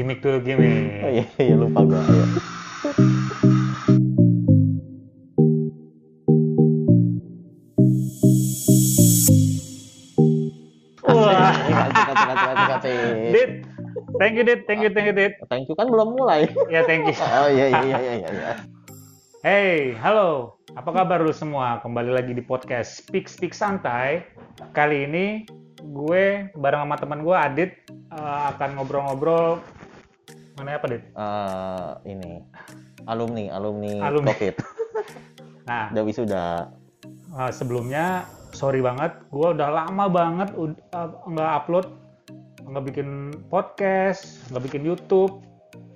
Gimik dulu gimik. Oh iya, iya lupa gua. Ayo. Wah. Dit, thank you Dit, thank you, thank you Dit. Thank you kan belum mulai. Ya thank you. Oh iya iya iya iya iya. Hey, halo. Apa kabar lu semua? Kembali lagi di podcast Speak Speak Santai. Kali ini gue bareng sama teman gue Adit eh, akan ngobrol-ngobrol mengenai apa Dit? Eh, ini alumni alumni, Alumni. COVID. Nah, Udah wisuda. eh, sebelumnya sorry banget, gue udah lama banget eh, nggak upload, nggak bikin podcast, nggak bikin YouTube.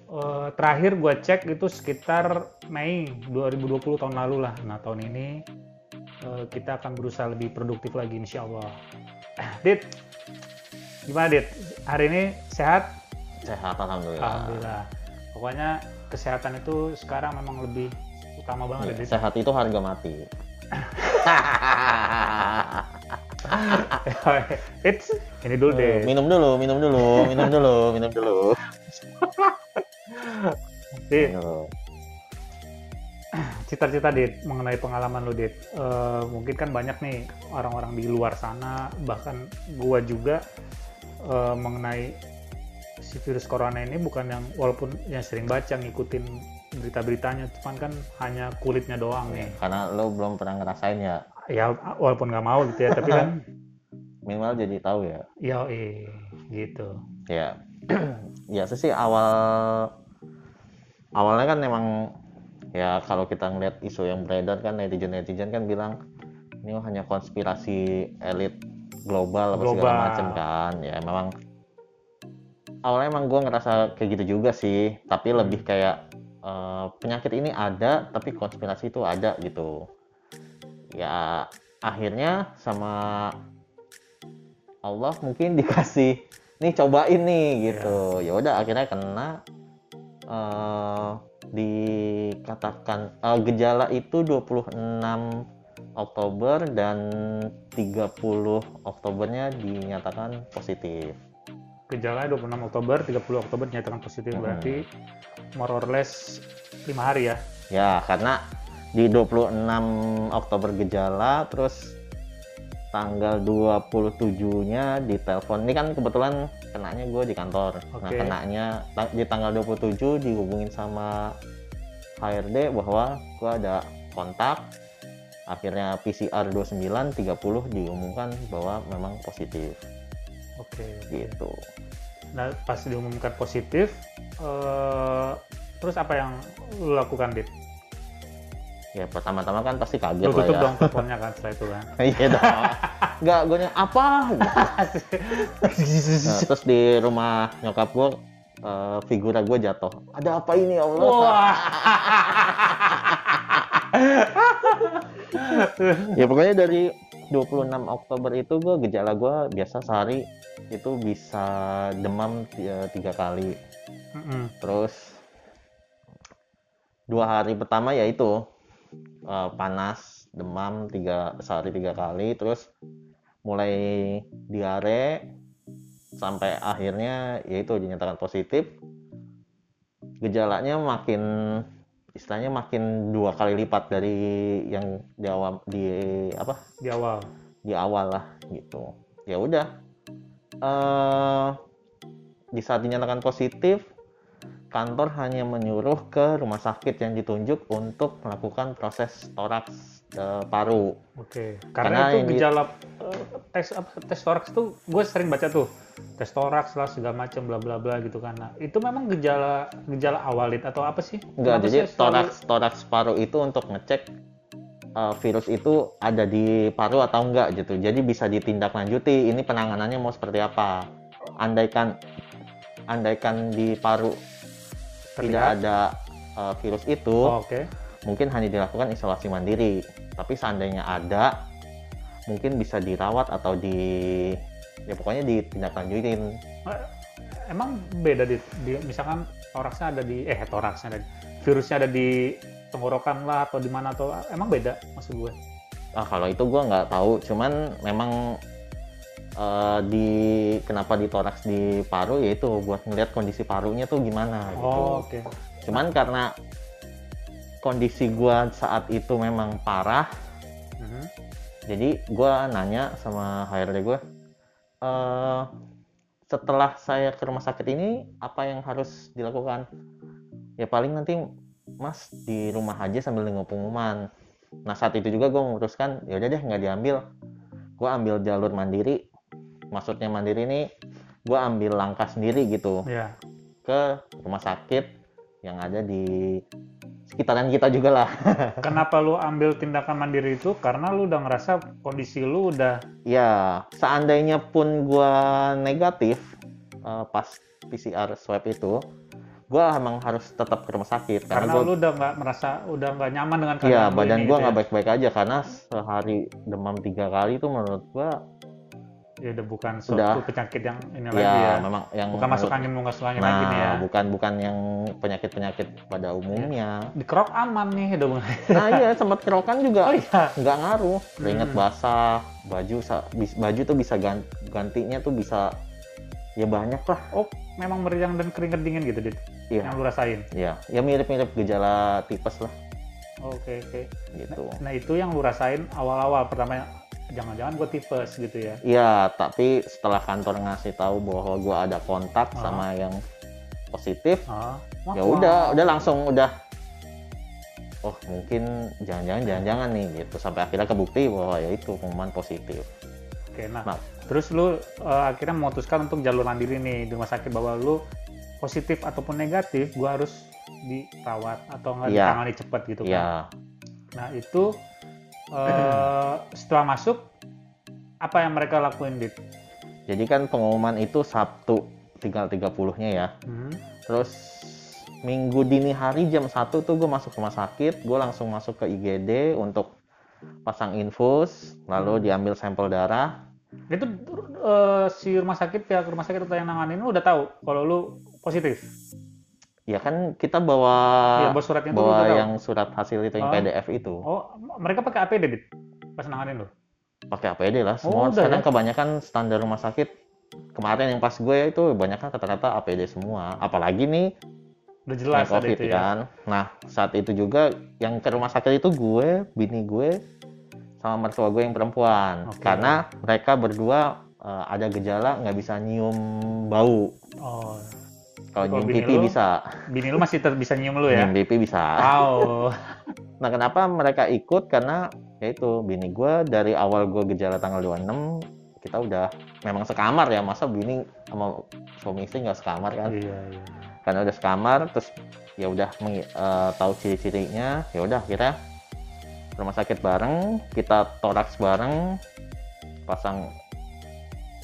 Eh, terakhir gue cek itu sekitar Mei 2020 tahun lalu lah. Nah tahun ini eh, kita akan berusaha lebih produktif lagi insya Allah. Dit, gimana Dit? Hari ini sehat? Sehat alhamdulillah. Alhamdulillah. Pokoknya kesehatan itu sekarang memang lebih utama banget ya. Sehat itu harga mati. It's ini dulu deh. minum dulu, minum dulu, minum dulu, minum dulu. Dit, Minum dulu. cita-cita Dit mengenai pengalaman lu Dit. Eh, mungkin kan banyak nih orang-orang di luar sana, bahkan gua juga eh, mengenai si virus corona ini bukan yang walaupun yang sering baca ngikutin berita-beritanya, cuman kan hanya kulitnya doang nih. Karena lo belum pernah ngerasain ya, Ya walaupun nggak mau gitu ya, tapi kan minimal jadi tahu ya. ya gitu. Ya, ya sih awal awalnya kan memang ya kalau kita ngeliat isu yang beredar kan netizen netizen kan bilang ini hanya konspirasi elit global apa segala Global. macam kan ya memang awalnya emang gue ngerasa kayak gitu juga sih tapi lebih kayak eh, penyakit ini ada tapi konspirasi itu ada gitu. Ya akhirnya sama Allah mungkin dikasih nih cobain nih gitu. Ya udah akhirnya kena eh dikatakan eh, gejala itu 26 Oktober dan 30 Oktobernya dinyatakan positif Gejalanya 26 Oktober, 30 Oktober dinyatakan positif Hmm. berarti more or less 5 hari ya. ya karena di 26 Oktober gejala terus tanggal 27-nya ditelepon ini kan kebetulan kenanya gue di kantor nah Oke. kenanya di tanggal 27 dihubungin sama HRD bahwa gue ada kontak akhirnya PCR 29 30 diumumkan bahwa memang positif Oke. gitu Nah, pas diumumkan positif, eh, terus apa yang lu lakukan, Dit? ya pertama-tama kan pasti kaget Lu lah tutup ya dong teleponnya kan setelah itu kan. iya dong nggak gue apa Nah, terus di rumah nyokap gue eh, figura gue jatuh ada apa ini ya Allah Wah. ya pokoknya dari 26 Oktober itu gue gejala gue biasa sehari itu bisa demam tiga, tiga kali. Mm-mm. terus dua hari pertama ya itu eh, panas demam tiga sehari tiga kali. Terus mulai diare sampai akhirnya yaitu dinyatakan positif. Gejalanya makin istilahnya makin dua kali lipat dari yang di awal di apa? Di awal. di awal lah gitu. Ya udah eh di saat dinyatakan positif kantor hanya menyuruh ke rumah sakit yang ditunjuk untuk melakukan proses toraks eh, paru Oke. Karena Karena, itu gejala eh, tes apa tes toraks tuh gue sering baca tuh tes toraks lah segala macam bla bla bla gitu kan. Nah, itu memang gejala gejala awal Dit, atau apa sih? enggak Kenapa jadi selalu- toraks toraks paru itu untuk ngecek eh, virus itu ada di paru atau enggak gitu jadi bisa ditindaklanjuti ini penanganannya mau seperti apa andaikan andaikan di paru tidak Terlihat? ada eh, virus itu Oh, Oke. mungkin hanya dilakukan isolasi mandiri. Tapi seandainya ada, mungkin bisa dirawat atau di ya pokoknya ditindaklanjutin. Eh, Emang beda di, di- misalkan toraksnya ada di eh toraksnya ada di- virusnya ada di tenggorokan lah atau di mana atau emang beda maksud gue. Ah kalau itu gua nggak tahu, cuman memang eh, di kenapa ditoraks di paru yaitu buat ngeliat kondisi parunya tuh gimana gitu. Oh, oke. Cuman karena kondisi gua saat itu memang parah, Mhm. jadi gua nanya sama HRD gua, eh setelah saya ke rumah sakit ini apa yang harus dilakukan? Ya paling nanti Mas di rumah aja sambil nunggu pengumuman. Nah saat itu juga gue memutuskan ya udah deh nggak diambil. Gue ambil jalur mandiri. Maksudnya mandiri ini gue ambil langkah sendiri gitu Ya. ke rumah sakit yang ada di sekitaran kita juga lah. Kenapa lu ambil tindakan mandiri itu? Karena lu udah ngerasa kondisi lu udah Ya, seandainya pun gua negatif eh, pas PCR swab itu, gua emang harus tetap ke rumah sakit karena, karena, gua lu udah nggak merasa udah nggak nyaman dengan Iya, keadaan lu badan gua gitu nggak ya? baik-baik aja karena sehari demam tiga kali itu menurut gua ya udah bukan suatu Udah. penyakit yang ini ya, lagi ya. memang yang Bukan masuk angin mau masuk angin Nah, lagi nih ya. bukan bukan yang penyakit-penyakit pada umumnya. Dikerok aman nih udah nah, iya sempat kerokan juga Oh iya. nggak ngaruh. Keringet Hmm. basah, baju baju tuh bisa gan- gantinya tuh bisa ya banyak lah. Oh, memang meriang dan keringet dingin gitu, Dit. Iya. Yang lu rasain. Ya, ya mirip-mirip gejala tipes lah Oke, oke. gitu. Nah, itu yang lu rasain awal-awal pertama jangan-jangan gue tipes gitu ya. Iya, tapi setelah kantor ngasih tahu bahwa gua ada kontak Ah. sama yang positif, Ah, ya udah, udah langsung udah oh mungkin jangan-jangan jangan-jangan nih gitu sampai akhirnya kebukti bahwa ya itu pengumuman positif. Oke, nah, Nah. terus lu eh, akhirnya memutuskan untuk jalur mandiri nih di rumah sakit bahwa lu positif ataupun negatif, gua harus dirawat atau nggak Iya. ditangani cepat gitu kan. Iya, Nah, itu eh, setelah masuk apa yang mereka lakuin, Dit? jadi kan pengumuman itu Sabtu tinggal 30-nya ya. Hmm. Terus minggu dini hari jam 1 tuh gue masuk rumah sakit, gue langsung masuk ke IGD untuk pasang infus, lalu Hmm. diambil sampel darah. Itu eh, si rumah sakit pihak rumah sakit atau yang nanganin lu udah tahu kalau lu positif. Ya kan kita bawa Iya, bos suratnya itu bawa tahu. yang surat hasil itu yang Oh. PDF itu. Oh, mereka pakai APD, Dit? Pas nanganin lu? Pakai APD lah. Semua Oh, udah sekarang ya? kebanyakan standar rumah sakit kemarin yang pas gue itu banyak kan kata-kata APD semua. Apalagi nih Udah jelas ada COVID itu ya. kan. Nah, saat itu juga yang ke rumah sakit itu gue, bini gue, sama mertua gue yang perempuan. Oke. Karena mereka berdua eh, ada gejala nggak bisa nyium bau. Oh, Kalau nyium pipi lu? bisa, bini lu masih ter- bisa nyium lu ya? nyium pipi bisa. Wow. Nah, kenapa mereka ikut? Karena yaitu bini gue dari awal gue gejala tanggal 26 kita udah memang sekamar ya masa bini sama suami istri nggak sekamar kan iya, iya. karena udah sekamar terus ya udah eh, tahu ciri-cirinya ya udah kita rumah sakit bareng kita toraks bareng pasang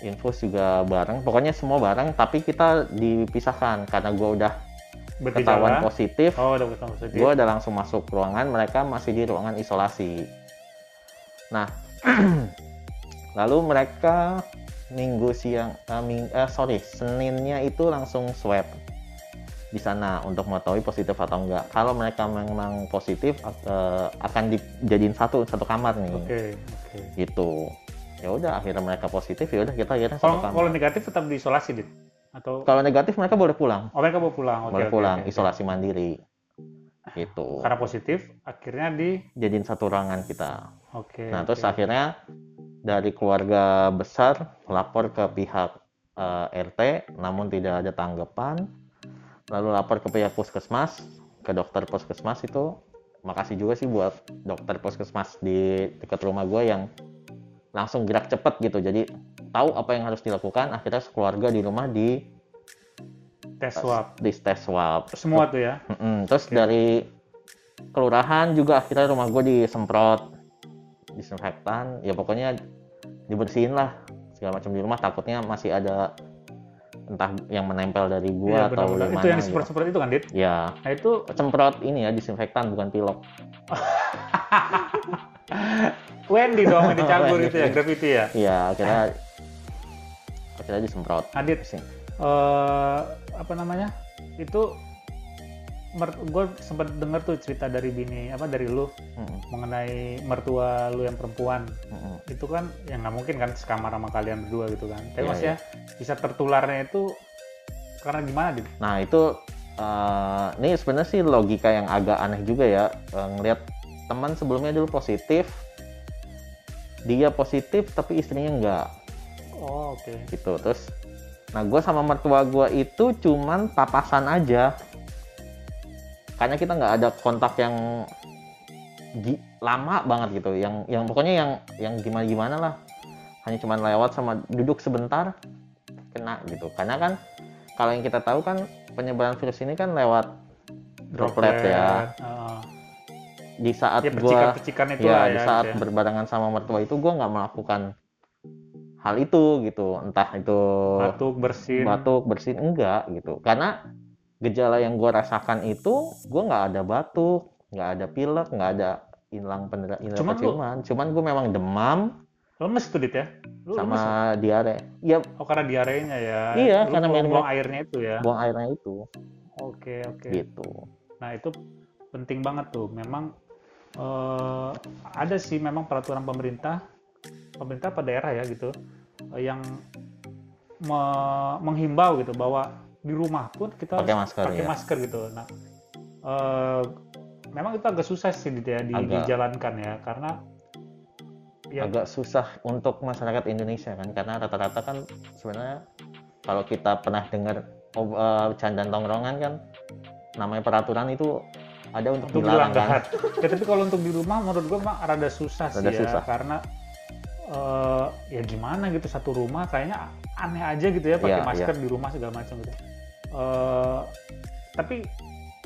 infus juga bareng. Pokoknya semua bareng tapi kita dipisahkan karena gue udah ketahuan positif. Oh, udah positif. gue udah langsung masuk ruangan mereka masih di ruangan isolasi. Nah lalu mereka minggu siang eh, ming- eh, sorry seninnya itu langsung swab di sana untuk mengetahui positif atau enggak. Kalau mereka memang positif eh, akan dijadiin satu satu kamar nih. Oke, oke. gitu ya udah akhirnya mereka positif ya udah kita akhirnya Kalau kalau negatif tetap diisolasi, Dit? Atau kalau negatif mereka boleh pulang oh, mereka mau pulang? Oke, boleh oke, pulang oke. isolasi mandiri gitu Karena positif, akhirnya di jadiin satu ruangan kita Oke. Nah, terus oke. akhirnya dari keluarga besar lapor ke pihak eh, RT, namun tidak ada tanggapan. Lalu lapor ke pihak puskesmas, ke dokter puskesmas itu. Makasih juga sih buat dokter puskesmas di dekat rumah gue yang langsung gerak cepet gitu. Jadi tahu apa yang harus dilakukan. Akhirnya keluarga di rumah di tes swab. di tes swab. Semua tuh ya. Terus Oke. dari kelurahan juga akhirnya rumah gue disemprot disinfektan ya pokoknya dibersihin lah segala macam di rumah takutnya masih ada entah yang menempel dari gua atau benar-benar. dari Itu yang mana seperti itu kan, Dit? ya Nah, itu semprot ini ya disinfektan bukan pilok Wendy dong yang dicampur itu ya, graffiti ya. iya akhirnya akhirnya disemprot Adit, Sing- eh apa namanya? Itu gue sempat denger tuh cerita dari bini apa dari lu Mm-mm, mengenai mertua lu yang perempuan. Mm-mm. itu kan yang nggak mungkin kan sekamar sama kalian berdua gitu kan. Tapi Iya, maksudnya bisa tertularnya itu karena gimana dit? Nah itu eh, ini sebenarnya sih logika yang agak aneh juga ya Eh, ngelihat teman sebelumnya dulu positif, dia positif tapi istrinya enggak oh oke. Gitu terus nah gue sama mertua gue itu cuman papasan aja karena kita nggak ada kontak yang lama banget gitu. Yang yang pokoknya yang yang gimana gimana lah. Hanya cuman lewat sama duduk sebentar kena gitu. Karena kan kalau yang kita tahu kan penyebaran virus ini kan lewat droplet ya. Heeh. di saat ya percikan-percikan itu ya di ya, saat ya. berbarengan sama mertua itu gue nggak melakukan hal itu gitu. Entah itu batuk bersin. batuk bersin enggak gitu. Karena gejala yang gue rasakan itu gue nggak ada batuk nggak ada pilek nggak ada hilang pendera indera Cuman lu- penciuman. Cuman gue memang demam. Lemes tuh dit ya? Lu lemes sama diare. Ya. Oh karena diarenya ya? Iya, Lu karena buang, buang airnya itu ya? Buang airnya itu. Oke oke. Gitu. Nah itu penting banget tuh. Memang eh, ada sih memang peraturan pemerintah, pemerintah pada daerah ya gitu, yang me- menghimbau gitu bahwa di rumah pun kita pakai masker pakai ya masker gitu. Nah eh, memang itu agak susah sih gitu ya di- Agak. dijalankan ya karena ya agak susah untuk masyarakat Indonesia kan karena rata-rata kan sebenarnya kalau kita pernah dengar ob- eh, candaan tongkrongan kan namanya peraturan itu ada untuk, untuk dilarang kan ya tapi kalau untuk di rumah menurut gue mah rada susah sih Rada ya susah. karena eh, ya gimana gitu satu rumah kayaknya aneh aja gitu ya pakai Iya, masker di rumah segala macam gitu. Eh, tapi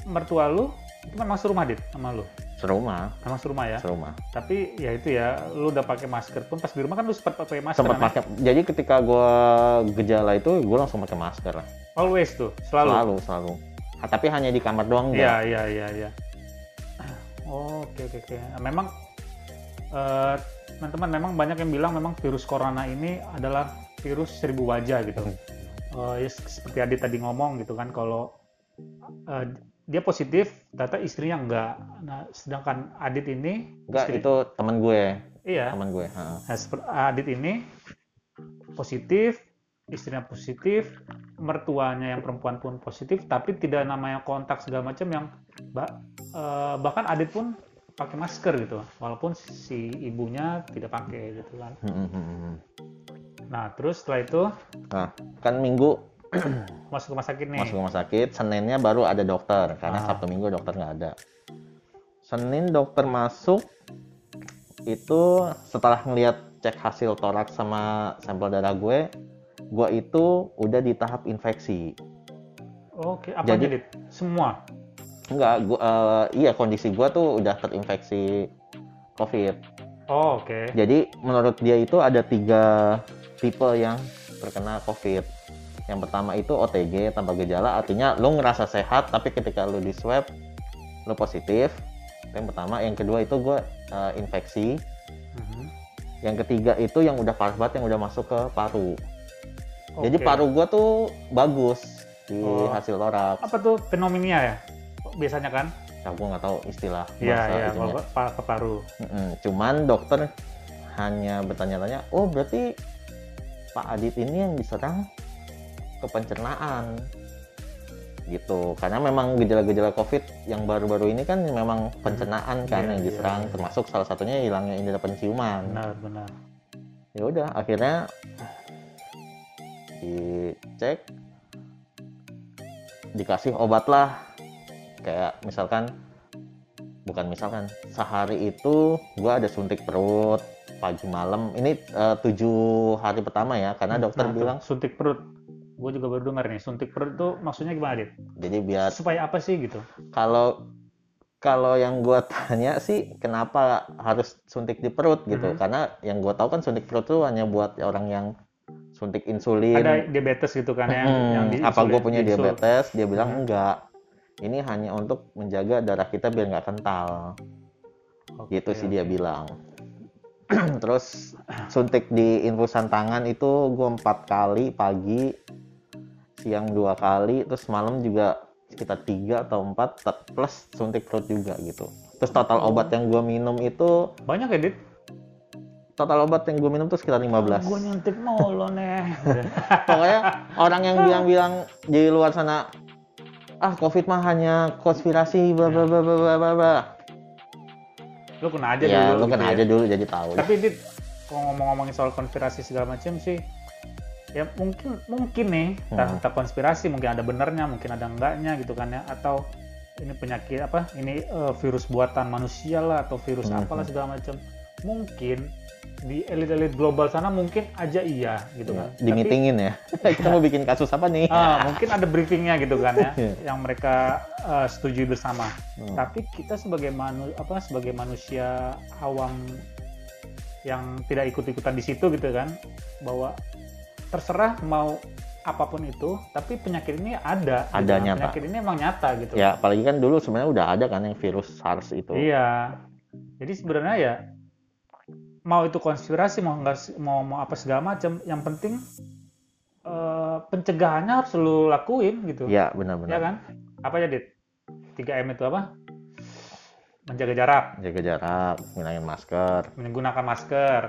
mertua lu itu memang serumah dit sama lu serumah memang serumah ya serumah tapi ya itu ya lu udah pakai masker pun pas di rumah kan lu sempat pakai masker sempat ya? pakai jadi ketika gua gejala itu gue langsung pakai masker lah always tuh selalu selalu selalu Ah, tapi hanya di kamar doang iya iya iya. Oh, Oke oke oke. Memang eh, teman-teman memang banyak yang bilang memang virus corona ini adalah virus seribu wajah gitu. Hmm. Eh, ya, seperti Adit tadi ngomong gitu kan kalau eh, dia positif, ternyata istrinya enggak. Nah, sedangkan Adit ini enggak istri- itu teman gue iya. teman gue ha. Nah, seperti Adit ini positif, istrinya positif, mertuanya yang perempuan pun positif, tapi tidak namanya kontak segala macam yang ba- eh, bahkan Adit pun pakai masker gitu, walaupun si ibunya tidak pakai gitu kan. Nah, terus setelah itu kan minggu masuk rumah sakit nih. masuk rumah sakit seninnya baru ada dokter karena Ah. sabtu minggu dokter nggak ada senin dokter masuk itu setelah ngeliat cek hasil toraks sama sampel darah gue gue itu udah di tahap infeksi Oke, apa Jadi- Adit? Semua. enggak gua, eh, iya kondisi gue tuh udah terinfeksi covid Oh, oke. jadi menurut dia itu ada tiga tipe yang terkena covid yang pertama itu OTG tanpa gejala artinya lu ngerasa sehat tapi ketika lu di swab lu positif yang pertama yang kedua itu gue eh, infeksi Mhm. yang ketiga itu yang udah parah banget yang udah masuk ke paru jadi Oke. paru gue tuh bagus di Oh. hasil toraks apa tuh fenomenia ya? Biasanya kan? nah, gue nggak tahu istilah Iya, iya, kalau ke paru. Mm-mm. Cuman dokter hanya bertanya-tanya, oh berarti Pak Adit ini yang diserang ke pencernaan gitu. Karena memang gejala-gejala COVID yang baru-baru ini kan memang pencernaan kan Iya, yang iya, diserang, iya. termasuk salah satunya hilangnya indera penciuman. Benar, benar. Ya udah, akhirnya dicek, dikasih obat lah. Kayak misalkan bukan misalkan sehari itu gua ada suntik perut pagi malam ini eh, tujuh hari pertama ya karena dokter Nah, bilang suntik perut. Gue juga baru dengar nih, suntik perut tuh maksudnya gimana, Dit? jadi biar Supaya apa sih gitu? kalau kalau yang gua tanya sih kenapa harus suntik di perut gitu Mhm. karena yang gua tahu kan suntik perut tuh hanya buat orang yang suntik insulin Ada diabetes gitu kan yang, Hmm, yang di apa gue punya diinsul. diabetes dia bilang Mhm. enggak ini hanya untuk menjaga darah kita biar nggak kental Oke, gitu sih dia bilang terus suntik di infusan tangan itu gue empat kali pagi siang dua kali terus malam juga sekitar tiga atau empat plus suntik perut juga gitu terus total obat yang gue minum itu Banyak ya, Dit? total obat yang gue minum tuh sekitar 15 Gue nyuntik mulu nih. pokoknya orang yang bilang-bilang di luar sana ah covid mah hanya konspirasi bla bla bla bla bla bla lu kena aja ya dulu. lu kan gitu ya. aja dulu jadi tahu Tapi Dit, kalau ngomong-ngomongin soal konspirasi segala macam sih, ya mungkin mungkin nih Hmm. entah konspirasi mungkin ada benernya, mungkin ada enggaknya gitu kan ya, atau ini penyakit apa? Ini eh, virus buatan manusia lah atau virus Hmm. apalah segala macam. Mungkin di elit-elit global sana mungkin aja iya gitu kan. di Tapi- meetingin ya kita mau bikin kasus apa nih Ah, mungkin ada briefingnya gitu kan ya, Iya. yang mereka eh, setujui bersama. Hmm. Tapi kita sebagai manu apa sebagai manusia awam yang tidak ikut-ikutan di situ gitu kan, bahwa terserah mau apa pun itu, tapi penyakit ini ada. gitu Ada kan. nyata. Penyakit ini emang nyata gitu. ya apalagi kan dulu sebenarnya udah ada kan yang virus SARS itu Iya. Jadi sebenarnya ya mau itu konspirasi mau nggak mau mau apa segala macam, yang penting eh, pencegahannya harus lu lakuin gitu. ya Ya benar-benar kan? Apa ya, Dit? 3M itu apa? Menjaga jarak, jaga jarak gunain masker menggunakan masker,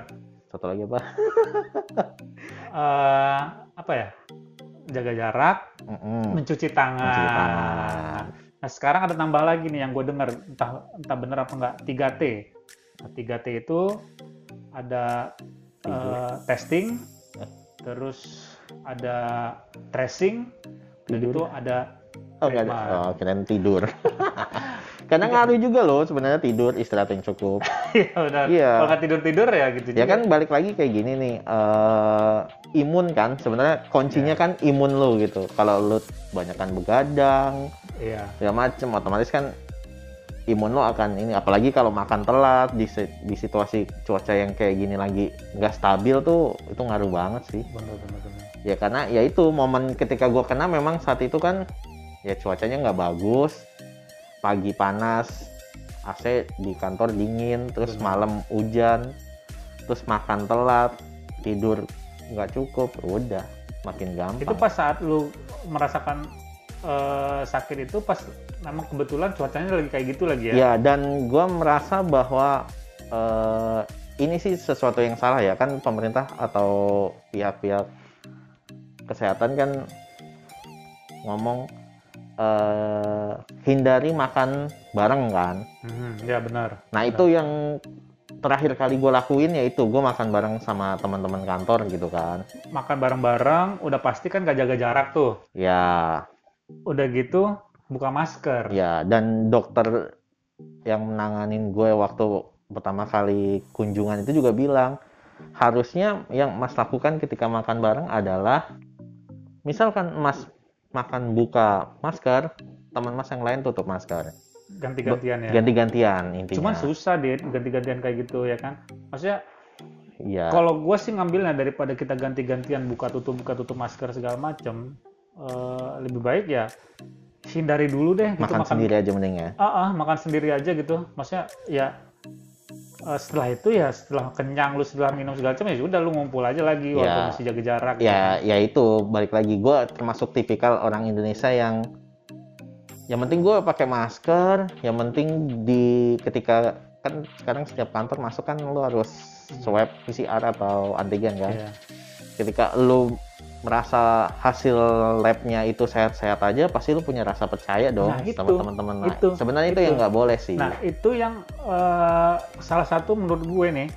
satu lagi apa eh apa ya? Jaga jarak, Mm-mm. mencuci tangan. Mencuci tangan. Nah, sekarang ada tambah lagi nih yang gue dengar, entah entah bener apa enggak, 3T. Nah, 3T itu ada eh, testing, terus ada tracing, dan itu ada oh ada. Oh kirain tidur. Karena ngaruh juga loh sebenarnya tidur istirahat yang cukup. Ya udah Iya. kalau nggak tidur tidur ya gitu ya juga. kan balik lagi kayak gini nih eh, imun kan sebenarnya kuncinya Iya. kan imun lo gitu. Kalau lo banyakkan begadang iya. segala macem otomatis kan imun lo akan ini apalagi kalau makan telat di di situasi cuaca yang kayak gini lagi nggak stabil tuh itu ngaruh banget sih. Bener bener bener. Ya karena ya itu momen ketika gua kena memang saat itu kan ya cuacanya nggak bagus pagi panas AC di kantor dingin terus Benar. malam hujan terus makan telat tidur nggak cukup udah makin gampang. itu pas saat lu merasakan eh, sakit itu pas memang kebetulan cuacanya lagi kayak gitu lagi ya? Ya, dan gua merasa bahwa eh, ini sih sesuatu yang salah ya. Kan pemerintah atau pihak-pihak kesehatan kan ngomong eh, hindari makan bareng kan. Mhm, ya benar. Nah itu yang terakhir kali gue lakuin yaitu gue makan bareng sama teman-teman kantor gitu kan. makan bareng-bareng udah pasti kan gak jaga jarak tuh. Ya, udah gitu buka masker ya dan dokter yang menanganin gue waktu pertama kali kunjungan itu juga bilang harusnya yang Mas lakukan ketika makan bareng adalah misalkan Mas makan buka masker, teman Mas yang lain tutup masker. ganti-gantian ya Ganti-gantian intinya. cuman susah deh ganti-gantian kayak gitu ya kan maksudnya Iya. kalau gue sih ngambilnya daripada kita ganti-gantian buka tutup buka tutup masker segala macem eh, lebih baik ya hindari dulu deh gitu makan, sendiri aja mending ya. ah ah, makan sendiri aja gitu maksudnya ya eh, setelah itu ya setelah kenyang lu setelah minum segala macam ya sudah lu ngumpul aja lagi walaupun Ya. masih jaga jarak gitu Ya, ya itu balik lagi gue termasuk tipikal orang Indonesia yang yang penting gue pakai masker, yang penting di ketika kan sekarang setiap kantor masuk kan lu harus swab PCR atau antigen kan. Iya. Ketika lu merasa hasil labnya itu sehat-sehat aja, pasti lu punya rasa percaya dong Nah, sama itu, teman-teman. Nah, itu, sebenarnya itu, itu. yang nggak boleh sih. Nah, itu yang eh, salah satu menurut gue nih.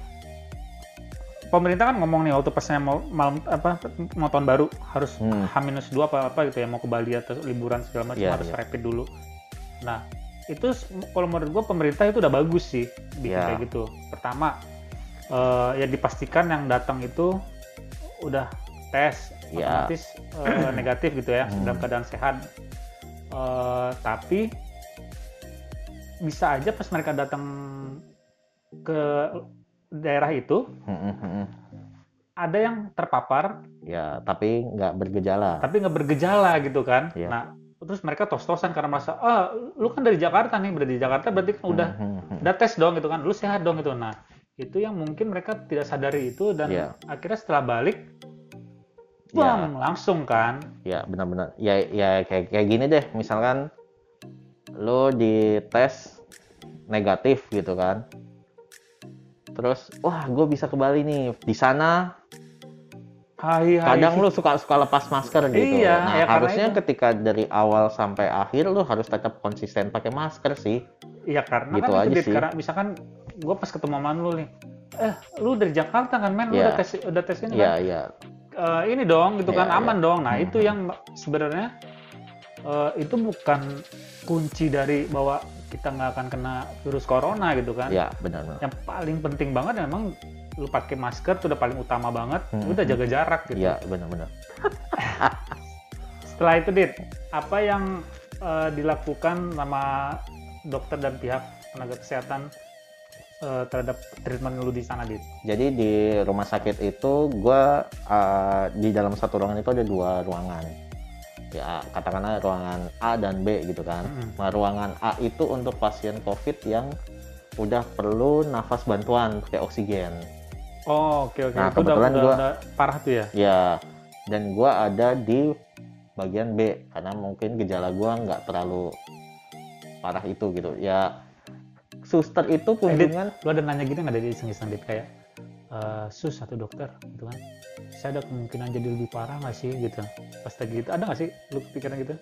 Pemerintah kan ngomong nih waktu pas saya mau malam apa mau tahun baru harus Hmm. H-2 apa apa gitu ya mau ke Bali atau liburan segala macam Iya, harus iya. rapid dulu. Nah, itu kalau menurut gue pemerintah itu udah bagus sih bikin Iya. kayak gitu. Pertama eh, ya dipastikan yang datang itu udah tes Iya. otomatis eh, negatif gitu ya Hmm. dalam keadaan sehat. Eh, tapi bisa aja pas mereka datang ke daerah itu Mm-mm, mm-mm. ada yang terpapar Ya, tapi nggak bergejala. tapi nggak bergejala gitu kan. Iya. Nah terus mereka tos-tosan karena merasa ah lu kan dari Jakarta nih berarti di Jakarta berarti kan udah Mm, mm, mm. udah tes dong gitu kan lu sehat dong gitu nah itu yang mungkin mereka tidak sadari itu dan Iya. akhirnya setelah balik bam langsung kan? Ya benar-benar. Ya ya kayak kayak gini deh. Misalkan lo dites negatif gitu kan. Terus wah gue bisa ke Bali nih. Di sana hai hai. kadang lu suka suka lepas masker gitu. Iya, nah ya harusnya itu. ketika dari awal sampai akhir lu harus tetap konsisten pakai masker sih. Iya karena gitu kan itu aja Dit, sih. karena misalkan gue pas ketemu sama lu nih eh lu dari Jakarta kan men? Lu Iya. udah tes udah tes ini Iya kan? iya Eh, ini dong gitu kan Iya, aman dong. Nah Hmm. itu yang sebenarnya eh, itu bukan kunci dari bahwa kita nggak akan kena virus corona gitu kan. Iya benar-benar yang paling penting banget memang lu pakai masker tuh udah paling utama banget. Hmm, udah hmm. jaga jarak gitu. Iya benar-benar setelah itu dit apa yang eh, dilakukan sama dokter dan pihak tenaga kesehatan eh, terhadap treatment lu di sana dit jadi di rumah sakit itu gua uh, di dalam satu ruangan itu ada dua ruangan ya katakanlah ruangan A dan B gitu kan Mm-mm. Nah, ruangan A itu untuk pasien COVID yang udah perlu nafas bantuan pakai oksigen. oh oke oke Nah, itu udah, kebetulan udah parah tuh ya Ya, dan gua ada di bagian B karena mungkin gejala gua nggak terlalu parah itu gitu. Ya, suster itu kunjungan lu ada nanya gitu nggak dari iseng-iseng dit kayak eh, sus atau dokter gitu kan saya ada kemungkinan jadi lebih parah nggak sih gitu pas lagi gitu ada nggak sih lu kepikiran gitu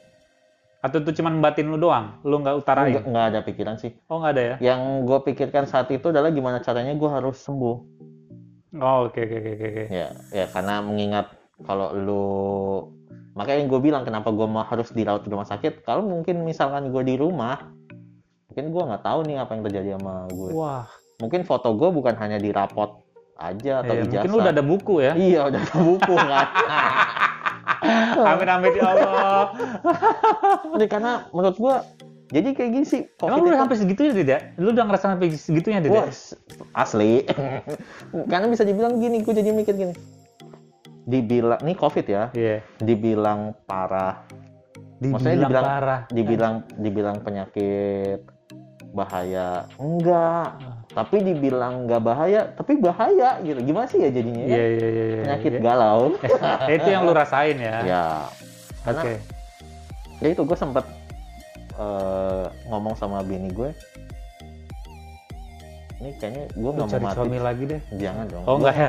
atau itu cuman batin lu doang lu nggak utarain nggak nggak ada pikiran sih. oh nggak ada ya Yang gue pikirkan saat itu adalah gimana caranya gue harus sembuh. oh oke oke oke oke oke. Ya, ya karena mengingat kalau lu makanya yang gue bilang kenapa gue mau harus dirawat di rumah sakit. Kalau mungkin misalkan gue di rumah, mungkin gue nggak tahu nih apa yang terjadi sama gue. wah Mungkin foto gue bukan hanya di rapot aja atau iya, ijazah. mungkin lu udah ada buku ya Iya udah ada buku kan. amin amin ya Allah Jadi karena menurut gue jadi kayak gini sih. emang lu COVID udah sampai segitunya tidak lu udah ngerasa sampai segitunya tidak asli. karena bisa dibilang gini, gue jadi mikir gini. Dibilang nih COVID ya, iya dibilang parah dibilang, Maksudnya dibilang- parah dibilang dibilang penyakit bahaya. Enggak. Tapi dibilang nggak bahaya tapi bahaya gitu. Gimana sih ya jadinya ya? iya iya iya. penyakit iya. galau. Itu yang lu rasain ya. Ya karena oke. ya itu gue sempet eh, ngomong sama bini gue ini kayaknya gue nggak mau mati. suami lagi deh. Jangan dong. Oh enggak ya?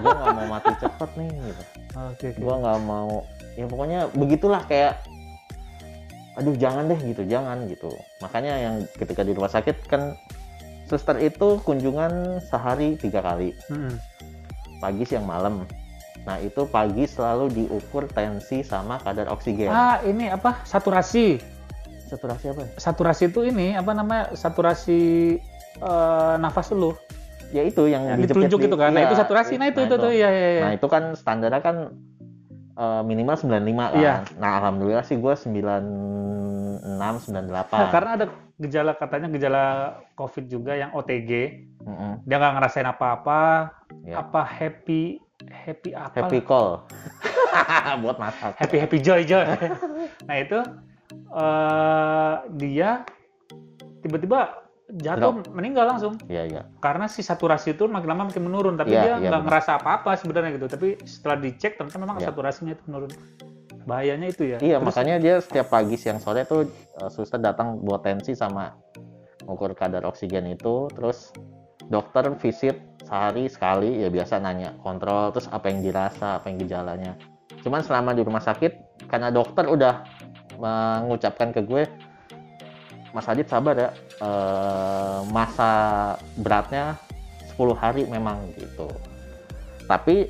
gue nggak mau mati cepet nih gitu. Oke oke. Gue nggak mau. Ya pokoknya begitulah kayak aduh jangan deh gitu jangan gitu. Makanya yang ketika di rumah sakit kan suster itu kunjungan sehari tiga kali. Mm-mm. pagi siang malam. Nah itu pagi selalu diukur tensi sama kadar oksigen. Ah ini apa? Saturasi. Saturasi apa? Ya? saturasi itu ini apa namanya saturasi eh, nafas lu. Ya itu yang, yang ditunjuk di- gitu kan. Nah iya, itu saturasi. Nah itu itu tuh iya iya iya. Nah itu kan standarnya kan eh, minimal 95 kan Iya. nah alhamdulillah sih gue 96 98 Nah, karena ada gejala katanya gejala covid juga yang OTG Mm-mm. dia nggak ngerasain apa-apa Ya. apa happy happy apa happy call. Buat masak. Happy happy joy joy. Nah itu eh dia tiba-tiba jatuh meninggal langsung. Iya iya. Karena si saturasi itu makin lama makin menurun tapi Iya, dia iya, nggak benar. ngerasa apa-apa sebenarnya gitu. Tapi setelah dicek ternyata memang Iya. saturasinya itu menurun. Bahayanya itu ya. Iya Terus- makanya dia setiap pagi siang sore tuh uh, suster datang buat tensi sama ukur kadar oksigen itu. Terus dokter visit sehari sekali ya biasa nanya kontrol terus apa yang dirasa apa yang gejalanya. Cuman selama di rumah sakit karena dokter udah mengucapkan ke gue Mas Adit sabar ya eh, masa beratnya 10 hari memang gitu. Tapi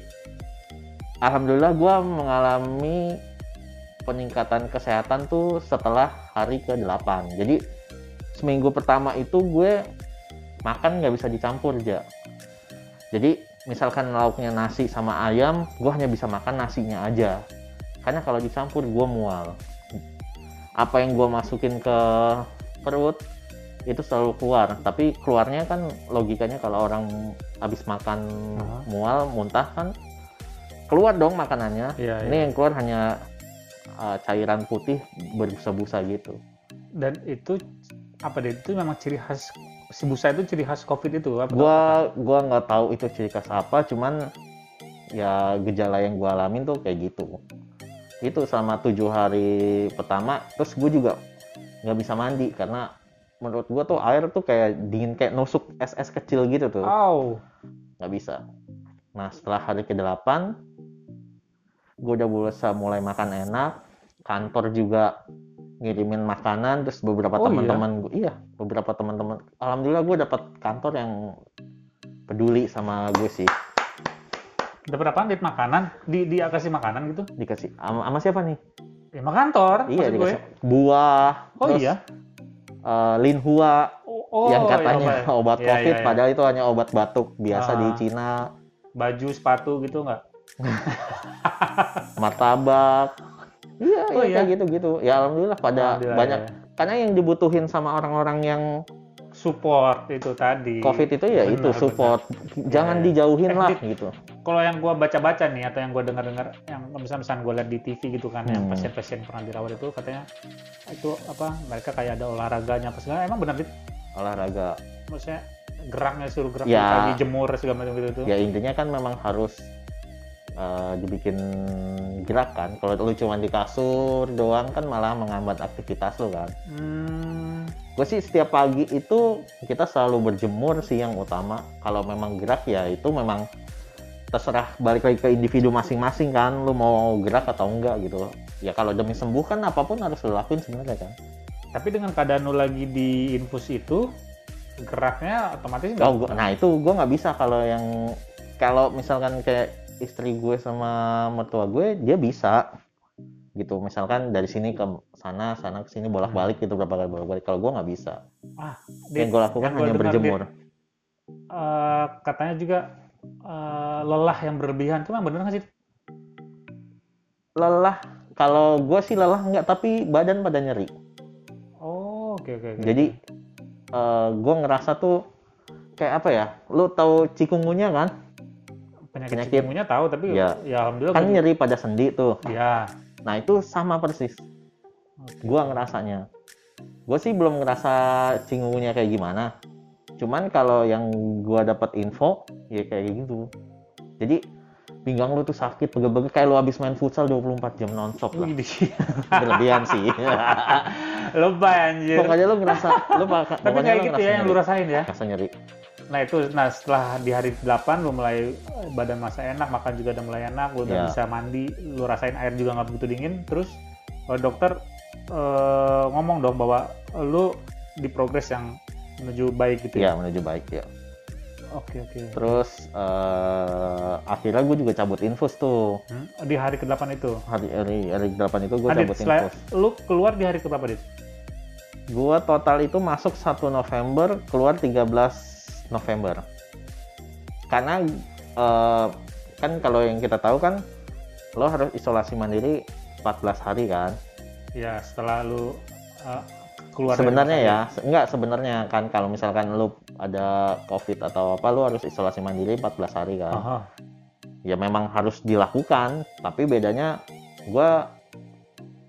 alhamdulillah gue mengalami peningkatan kesehatan tuh setelah hari ke-8 jadi seminggu pertama itu gue makan nggak bisa dicampur aja jadi misalkan lauknya nasi sama ayam gue hanya bisa makan nasinya aja. Karena kalau dicampur gue mual. Apa yang gue masukin ke perut itu selalu keluar. Tapi keluarnya kan logikanya kalau orang habis makan Aha. mual muntah kan keluar dong makanannya. Iya, ini iya. yang keluar hanya uh, cairan putih berbusa-busa gitu. Dan itu apa deh itu memang ciri khas si busa itu ciri khas covid itu apa? Gua gua nggak tahu itu ciri khas apa cuman ya gejala yang gue alamin tuh kayak gitu. Itu selama tujuh hari pertama terus gue juga nggak bisa mandi karena menurut gue tuh air tuh kayak dingin kayak nusuk es es kecil gitu tuh Au. nggak bisa nah setelah hari ke 8 gue udah berusaha mulai makan enak kantor juga ngirimin makanan terus beberapa Oh, iya? teman-teman gue iya beberapa teman-teman alhamdulillah gue dapat kantor yang peduli sama gue sih Dapat apa? Di makanan? Di dia kasih makanan gitu? dikasih sama siapa nih Ya sama kantor. iya maksud gue. buah Oh terus, iya. eh, linhua Oh, oh, yang katanya obat. obat Iya, covid iya, iya. padahal itu hanya obat batuk biasa di Ah. Cina Baju, sepatu gitu nggak? martabak iya Oh, iya iya? kayak gitu gitu ya alhamdulillah pada Alhamdulillah, banyak ya. karena yang dibutuhin sama orang-orang yang Support itu tadi. covid itu ya itu Benar, support jangan Iya, iya. dijauhin Eh, lah Dit. gitu Kalau yang gua baca-baca nih atau yang gua dengar-dengar yang misalnya gua lihat di TV gitu kan yang Hmm. pasien-pasien pernah dirawat itu katanya itu apa mereka kayak ada olahraganya apa segala emang benar Dit? olahraga maksudnya geraknya suruh gerak Ya. pagi jemur segala macam gitu tuh. ya intinya kan memang harus eh, dibikin gerakan kalau lu cuma di kasur doang kan malah menghambat aktivitas lu kan Hmm, gue sih setiap pagi itu kita selalu berjemur sih yang utama kalau memang gerak ya itu memang terserah balik lagi ke individu masing-masing kan lu mau gerak atau enggak gitu ya kalau demi sembuh kan apa pun harus lu lakuin sebenarnya kan. Tapi dengan keadaan lu lagi di infus itu geraknya otomatis nggak oh, gua- nah itu gue nggak bisa kalau yang kalau misalkan kayak istri gue sama mertua gue dia bisa. Gitu misalkan dari sini ke sana sana ke sini bolak-balik gitu berapa kali bolak-balik. Kalau gue nggak bisa. Dit, yang gue lakukan yang hanya berjemur. eh, katanya juga eh, lelah yang berlebihan. Itu emang bener nggak sih? Lelah. Kalau gue sih lelah enggak tapi badan pada nyeri. Oh oke oke oke. jadi gue ngerasa tuh kayak apa ya? Lu tahu cikungunya kan? Penyakit, penyakit- cikungunya tahu tapi Ya. ya, alhamdulillah kan gua- nyeri pada sendi tuh. Ya nah itu sama persis. Oke. gue ngerasanya. Gue sih belum ngerasa cikungunya kayak gimana cuman kalau yang gue dapat info ya kayak gitu. Jadi pinggang lu tuh sakit pegel-pegel kayak lu habis main futsal 24 jam nonstop lah. Berlebihan sih. Lebay anjir. Pokoknya lu ngerasa lu bak- tapi kayak gitu ya yang lu rasain ya. Rasa nyeri. Nah itu nah setelah di hari 8 lu mulai eh, badan masa enak makan juga udah mulai enak lu udah Ya. bisa mandi lu rasain air juga nggak begitu dingin. Terus eh, dokter eh, ngomong dong bahwa lu di progres yang menuju baik gitu ya? Ya menuju baik ya. Oke oke. Terus eh, akhirnya gue juga cabut infus tuh. Hmm, di hari ke-8 itu? Hari hari hari 8 itu gue Adit, cabut infus. lu keluar di hari ke berapa Dit? gue total itu masuk 1 November keluar 13 November. Karena eh, kan kalau yang kita tahu kan lo harus isolasi mandiri 14 hari kan? Ya setelah lu eh, keluar sebenarnya ya enggak sebenarnya kan kalau misalkan lo ada covid atau apa lo harus isolasi mandiri 14 hari kan. Aha. ya memang harus dilakukan tapi bedanya gue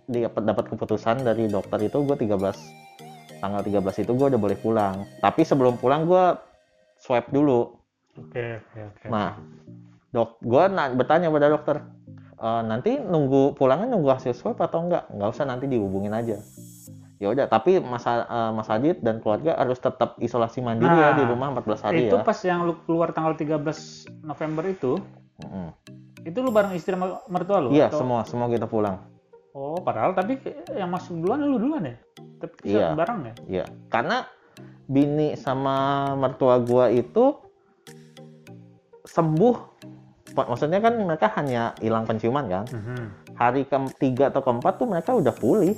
dapat dapat keputusan dari dokter itu gue 13 tanggal 13 itu gue udah boleh pulang. Tapi sebelum pulang gue swab dulu. Oke oke oke. Nah dok gue bertanya pada dokter "E, nanti nunggu pulangnya nunggu hasil swab atau enggak? Nggak usah nanti dihubungin aja ya udah tapi mas eh, mas Adit dan keluarga harus tetap isolasi mandiri ya Nah, di rumah 14 hari itu ya pas yang lu keluar tanggal 13 November itu Mm-mm. itu lu bareng istri mertua lu iya atau- semua semua kita pulang oh padahal tapi yang masuk duluan lu duluan ya tapi Iya. bareng ya Iya, karena bini sama mertua gua itu sembuh. Mak- Maksudnya kan mereka hanya hilang penciuman kan. Mhm. Hari ketiga atau keempat tuh mereka udah pulih.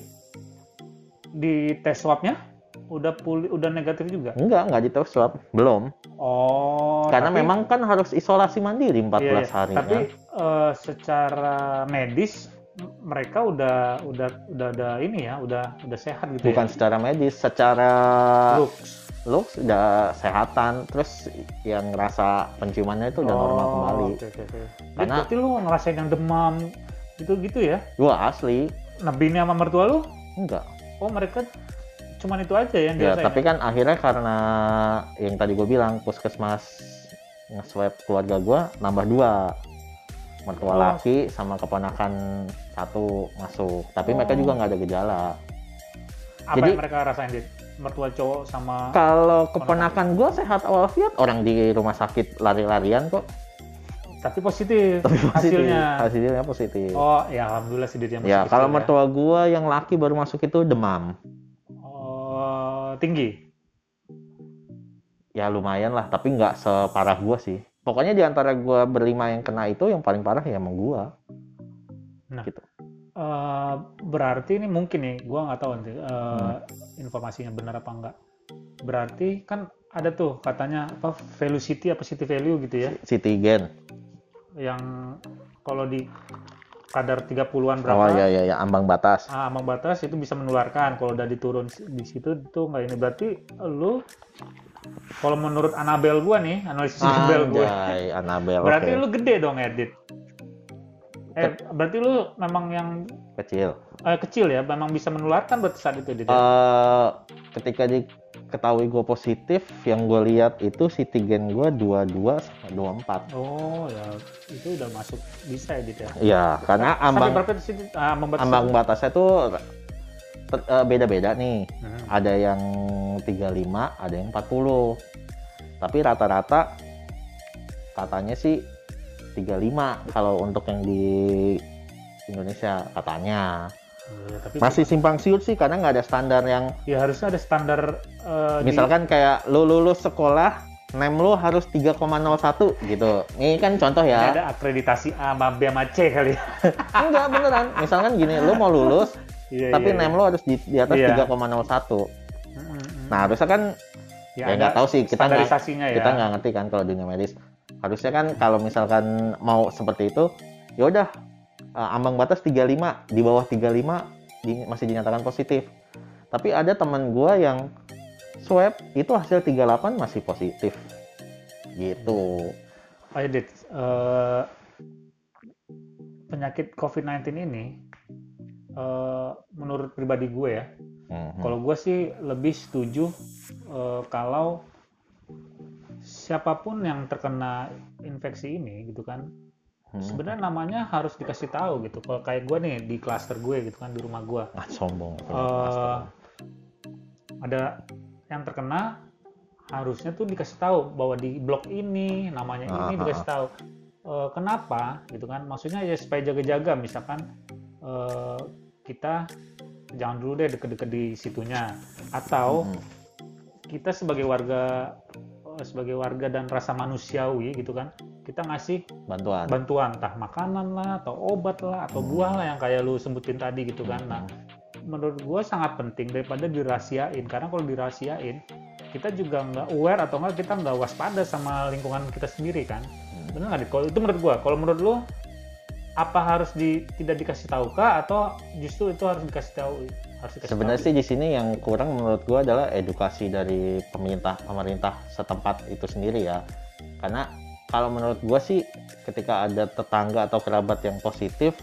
Di tes swabnya udah pulih udah negatif juga Enggak, enggak di tes swab, belum. oh Karena tapi- memang kan harus isolasi mandiri 14 iya, iya. hari tapi kan. eh, secara medis mereka udah udah udah ada ini ya udah udah sehat gitu Bukan ya secara medis, secara looks looks udah sehatan, terus yang ngerasa penciumannya itu udah normal Oh, kembali. oke, oke, oke. Karena- berarti lu ngerasain yang demam gitu gitu ya Gua asli, nah bini sama mertua lu enggak. Oh mereka cuman itu aja yang Ya, dirasain tapi kan akhirnya karena yang tadi gue bilang puskesmas nge-swab keluarga gue nambah dua. mertua Oh. laki sama keponakan satu masuk tapi mereka Oh. juga nggak ada gejala Apa Jadi- yang mereka rasain dit? Mertua cowok sama kalau keponakan gue sehat walafiat orang di rumah sakit lari-larian kok tapi positif tapi positif. hasilnya. hasilnya positif. Oh ya alhamdulillah sih yang ya masih kalau kecil mertua gue yang laki baru masuk itu demam. Oh, tinggi. ya lumayan lah tapi nggak separah gue sih. Pokoknya di antara gue berlima yang kena itu yang paling parah ya emang gue Eh, berarti ini mungkin nih, gua nggak tahu nanti eh, Hmm. informasinya benar apa enggak. Berarti kan ada tuh katanya apa velocity apa city value gitu ya, Citigen yang kalau di kadar 30-an berapa oh ya ya ya ambang batas ah, ambang batas itu bisa menularkan. Kalau udah diturun di situ tuh nggak ini berarti lu kalau menurut Anabel gua nih, analisis Anabel gue, Anjay, Anabel berarti oke. lu gede dong edit. Eh, berarti lu memang yang kecil eh, kecil ya, memang bisa menularkan berarti saat itu Dit, ya? eh ketika diketahui gue positif yang gue lihat itu citigen gue 22 sama 24 Oh ya, itu udah masuk bisa edit ya. ya karena Sampai ambang? Ah, ambang batas. ambang batasnya tuh eh, beda-beda nih Hmm. ada yang 35 ada yang 40 tapi rata-rata katanya sih 35 kalau untuk yang di Indonesia katanya Iya, tapi masih simpang siur sih karena nggak ada standar yang ya harusnya ada standar di- misalkan kayak lu lulus sekolah nem lu harus 3,01 gitu. Ini kan contoh ya. Ada akreditasi A sama B sama C kali ya. enggak beneran. Misalkan gini lu mau lulus Iya, tapi iya, nem lu harus di, di atas Iya. 3,01 Hmm, hmm, nah harusnya kan ya, ya nggak tahu sih kita nggak ya. kita nggak ngerti kan kalau dunia medis. Harusnya kan kalau misalkan mau seperti itu ya udah uh, ambang batas 35 di bawah 35 di- masih dinyatakan positif. Tapi ada teman gua yang swab itu hasil 38 masih positif gitu Oh, Dit, eh, penyakit COVID-19 ini eh, menurut pribadi gue ya, Mhm. Kalau gue sih lebih setuju eh, kalau siapa pun yang terkena infeksi ini gitu kan, Hmm. sebenarnya namanya harus dikasih tahu gitu. Kalau kayak gue nih di klaster gue gitu kan di rumah gue, ah sombong Eh, ada yang terkena harusnya tuh dikasih tahu bahwa di blok ini namanya ini Ah, dikasih tahu. Eh, kenapa gitu kan? Maksudnya ya supaya jaga-jaga misalkan eh, kita jangan dulu deh deket-deket di situnya atau Mhm. kita sebagai warga eh, sebagai warga dan rasa manusiawi gitu kan kita ngasih bantuan bantuan entah makanan lah atau obat lah atau Hmm. buah lah yang kayak lu sebutin tadi gitu kan nah menurut gue sangat penting daripada dirahasiain karena kalau dirahasiain kita juga nggak aware atau nggak kita nggak waspada sama lingkungan kita sendiri kan Hmm. bener nggak kalau itu menurut gue kalau menurut lu apa harus di, tidak dikasih tahu kah atau justru itu harus dikasih tahu harus dikasih Sebenarnya tahu? sih di sini yang kurang menurut gua adalah edukasi dari pemerintah pemerintah setempat itu sendiri ya. Karena kalau menurut gua sih ketika ada tetangga atau kerabat yang positif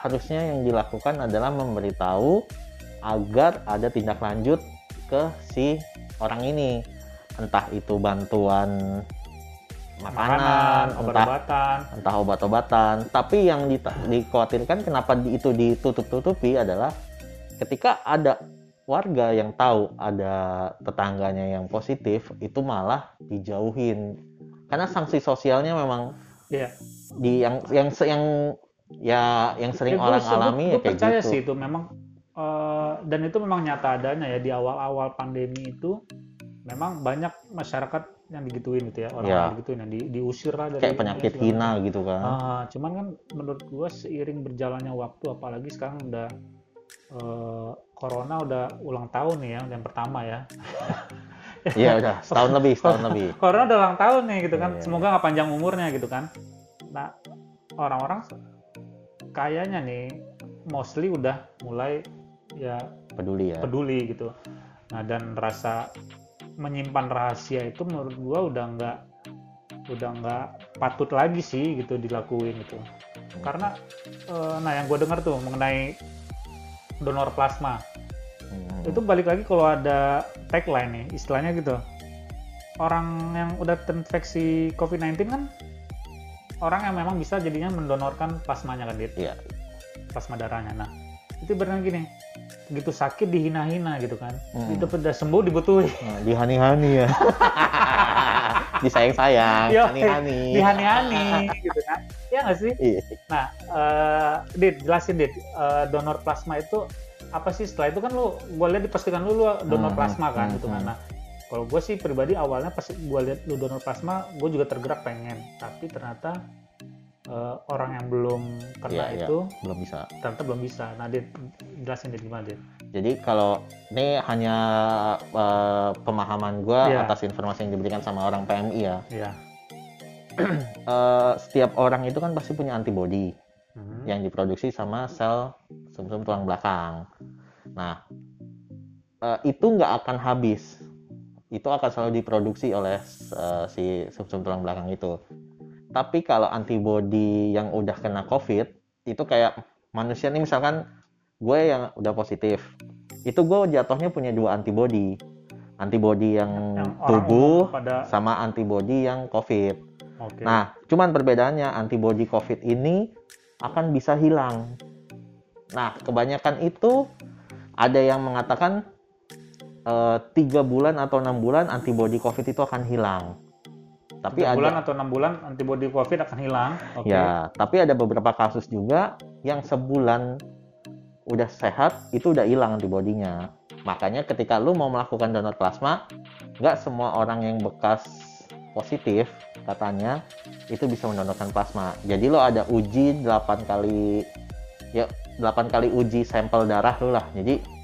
harusnya yang dilakukan adalah memberitahu agar ada tindak lanjut ke si orang ini. Entah itu bantuan makanan, makanan entah obat-obatan entah obat-obatan. Tapi yang di- dikhawatirkan kenapa di- itu ditutup-tutupi adalah ketika ada warga yang tahu ada tetangganya yang positif, itu malah dijauhin. Karena sanksi sosialnya memang Iya. di yang yang yang ya yang sering Ya, orang gua- alami gua ya kayak percaya gitu. sih itu memang eh, dan itu memang nyata adanya ya di awal-awal pandemi itu memang banyak masyarakat yang digituin gitu ya orang Ya. yang digituin yang di, diusir lah dari Kayak penyakit hina gitu kan. Ah, cuman kan menurut gua seiring berjalannya waktu apalagi sekarang udah eh, corona udah ulang tahun nih ya yang pertama ya Iya udah setahun lebih, setahun lebih. corona udah ulang tahun nih gitu kan Iya, iya, semoga nggak panjang umurnya gitu kan nah orang-orang kayaknya nih mostly udah mulai ya Peduli ya. peduli gitu. Nah dan rasa menyimpan rahasia itu menurut gua udah nggak udah nggak patut lagi sih gitu dilakuin gitu. Karena eh, nah yang gua dengar tuh mengenai donor plasma Hmm. itu balik lagi kalau ada tagline nih istilahnya gitu orang yang udah terinfeksi COVID-19 kan orang yang memang bisa jadinya mendonorkan plasmanya kan dit Iya. plasma darahnya nah itu benar gini begitu sakit dihina-hina gitu kan Hmm. itu udah sembuh dibutuhin Nah, dihani-hani ya. Disayang-sayang, hani-hani. dihani-hani gitu kan ya nggak sih Iya. nah eh dit jelasin dit Eh, donor plasma itu apa sih setelah itu kan lu gue lihat dipastikan lu, lu donor Hmm, plasma kan hmm, gitu kan hmm. nah kalau gue sih pribadi awalnya pas gue lihat lu donor plasma gue juga tergerak pengen tapi ternyata eh, orang yang belum kena Iya, iya. itu Belum bisa. ternyata belum bisa nah dit jelasin dit gimana dit Jadi kalau ini hanya eh, pemahaman gua Iya. atas informasi yang diberikan sama orang PMI ya. Iya. Eh, setiap orang itu kan pasti punya antibodi Hmm. yang diproduksi sama sel sumsum tulang belakang. Nah, eh, itu nggak akan habis. Itu akan selalu diproduksi oleh eh, si sumsum tulang belakang itu. Tapi kalau antibodi yang udah kena COVID, itu kayak manusia nih misalkan gue yang udah positif, itu gue jatuhnya punya dua antibodi. Antibodi yang, tubuh pada sama antibodi yang COVID. oke Nah, cuman perbedaannya antibodi COVID ini akan bisa hilang. Nah, kebanyakan itu ada yang mengatakan tiga bulan atau enam bulan antibodi COVID itu akan hilang. Tapi Tiga ada bulan atau enam bulan antibodi covid akan hilang oke ya, tapi ada beberapa kasus juga yang sebulan udah sehat itu udah hilang antibodinya. Makanya ketika lu mau melakukan donor plasma, nggak semua orang yang bekas positif katanya itu bisa mendonorkan plasma. Jadi lo ada uji 8 kali ya 8 kali uji sampel darah lu lah. Jadi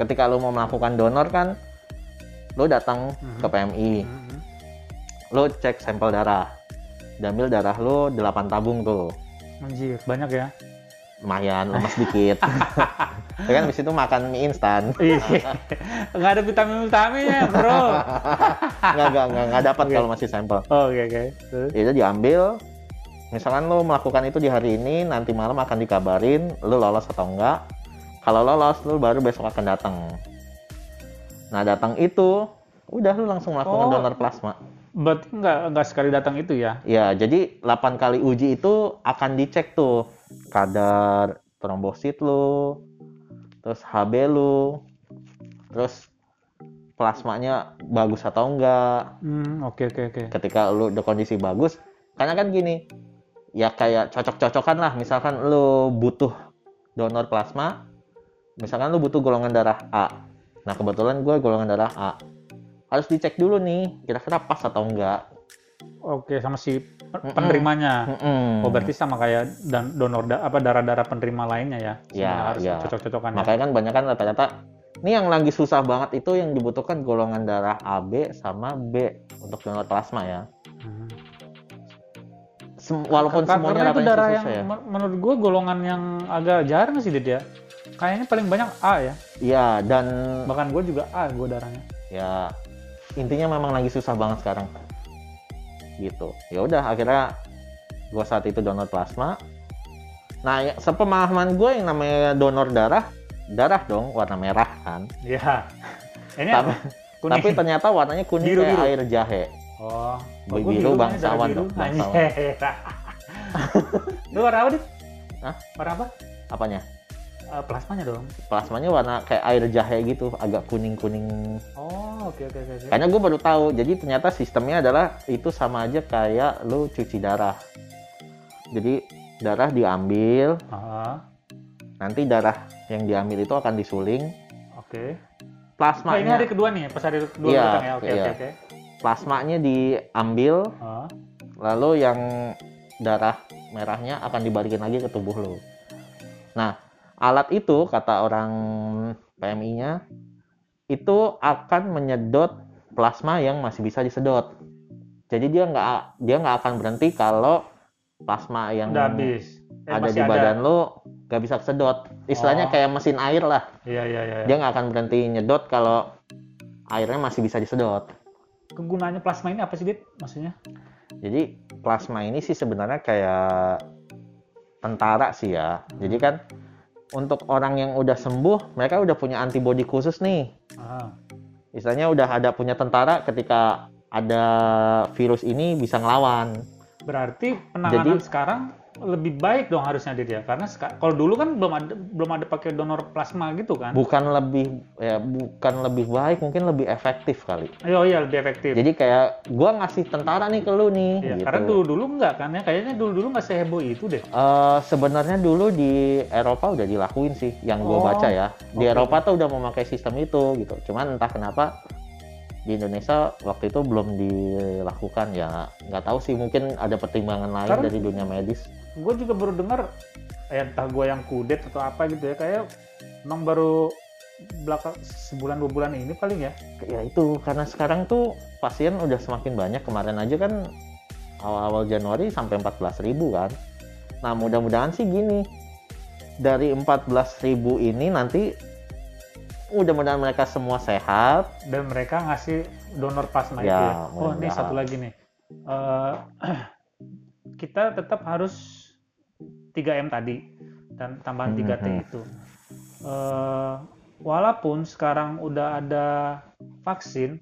ketika lu mau melakukan donor kan lo datang ke PMI, Mhm. lo cek sampel darah. Diambil darah lo 8 tabung tuh. Anjir, banyak ya. Lumayan lemas dikit. ya kan di situ makan mie instan. Iya. Nggak ada vitamin-vitaminnya, bro. Nggak, nggak, nggak, nggak dapat Oke. kalau masih sampel. Oh, Oke, oke. Terus? itu diambil misalkan lo melakukan itu di hari ini nanti malam akan dikabarin lo lolos atau enggak kalau lolos lo baru besok akan datang nah datang itu udah lo langsung melakukan Oh. donor plasma Berarti nggak nggak sekali datang itu ya? ya jadi 8 kali uji itu akan dicek tuh kadar trombosit lo terus HB lo terus plasmanya bagus atau enggak Hmm, oke, oke, oke. ketika lu udah kondisi bagus karena kan gini ya kayak cocok-cocokan lah misalkan lu butuh donor plasma misalkan lu butuh golongan darah A nah kebetulan gue golongan darah A harus dicek dulu nih kira-kira pas atau enggak Oke, sama si penerimanya. Mm-mm. Oh, berarti sama kayak dan donor da- apa darah-darah penerima lainnya ya? Ya, harus ya. cocok-cocokan ya. makanya kan banyak kan rata-rata ini yang lagi susah banget itu yang dibutuhkan golongan darah AB sama B untuk donor plasma ya Hmm. Sem- walaupun Karena semuanya itu darah yang susah ya men- menurut gue golongan yang agak jarang sih Dit ya. Kayaknya paling banyak A ya. Iya dan Bahkan gue juga A gue darahnya. ya intinya memang lagi susah banget sekarang gitu ya udah akhirnya gue saat itu donor plasma nah ya, sepemahaman gue yang namanya donor darah darah dong warna merah kan Iya. Ini tapi? Kuning. tapi ternyata warnanya kuning Biru, kayak biru. air jahe Oh, Biru, gua biru, bangsawan darah dong, bangsawan. Anjir. Lu warna apa, Dit? Hah? Warna apa? apanya Eh, plasmanya dong. plasmanya warna kayak air jahe gitu agak kuning kuning Oh, oke oke oke. oke. karena gue baru tahu jadi ternyata sistemnya adalah itu sama aja kayak lu cuci darah jadi darah diambil Ah, nanti darah yang diambil itu akan disuling oke. plasmanya Oh, ini hari kedua nih, pas hari kedua Iya, ya. Oke iya. oke oke. plasmanya diambil Ah, lalu yang darah merahnya akan dibalikin lagi ke tubuh lo nah alat itu kata orang PMI-nya itu akan menyedot plasma yang masih bisa disedot jadi dia nggak dia nggak akan berhenti kalau plasma yang udah habis. Eh, ada di badan lo nggak bisa kesedot istilahnya Oh. kayak mesin air lah Iya iya iya. dia nggak akan berhenti nyedot kalau airnya masih bisa disedot. Kegunaannya plasma ini apa sih, Dit? Maksudnya? Jadi plasma ini sih sebenarnya kayak tentara sih ya. Jadi kan untuk orang yang udah sembuh, mereka udah punya antibodi khusus nih. Ah, Istilahnya udah ada punya tentara ketika ada virus ini bisa ngelawan. Berarti penanganan Jadi- sekarang lebih baik dong harusnya Dit ya. Karena kalau dulu kan belum ada belum ada pakai donor plasma gitu kan. bukan lebih ya bukan lebih baik mungkin lebih efektif kali Ayo iya lebih efektif. jadi kayak gua ngasih tentara nih ke lu nih Iya, gitu. karena dulu-dulu enggak kan ya. Kayaknya dulu-dulu nggak seheboh itu deh. Eh, sebenarnya dulu di Eropa udah dilakuin sih yang gue Oh, baca ya di oke. Eropa tuh udah memakai sistem itu gitu cuman entah kenapa di Indonesia waktu itu belum dilakukan ya nggak tahu sih mungkin ada pertimbangan lain Karena- dari dunia medis Gue juga baru dengar ya entah gue yang kudet atau apa gitu ya kayak emang baru belakang sebulan dua bulan ini paling ya. ya itu karena sekarang tuh pasien udah semakin banyak kemarin aja kan awal-awal Januari sampai 14.000 ribu kan nah mudah-mudahan sih gini dari 14.000 ini nanti mudah-mudahan mereka semua sehat dan mereka ngasih donor plasma Ya, itu ya. Oh, ini satu lagi nih. Eh, kita tetap harus 3M tadi dan tambahan 3T Mhm. itu. Eh, walaupun sekarang udah ada vaksin,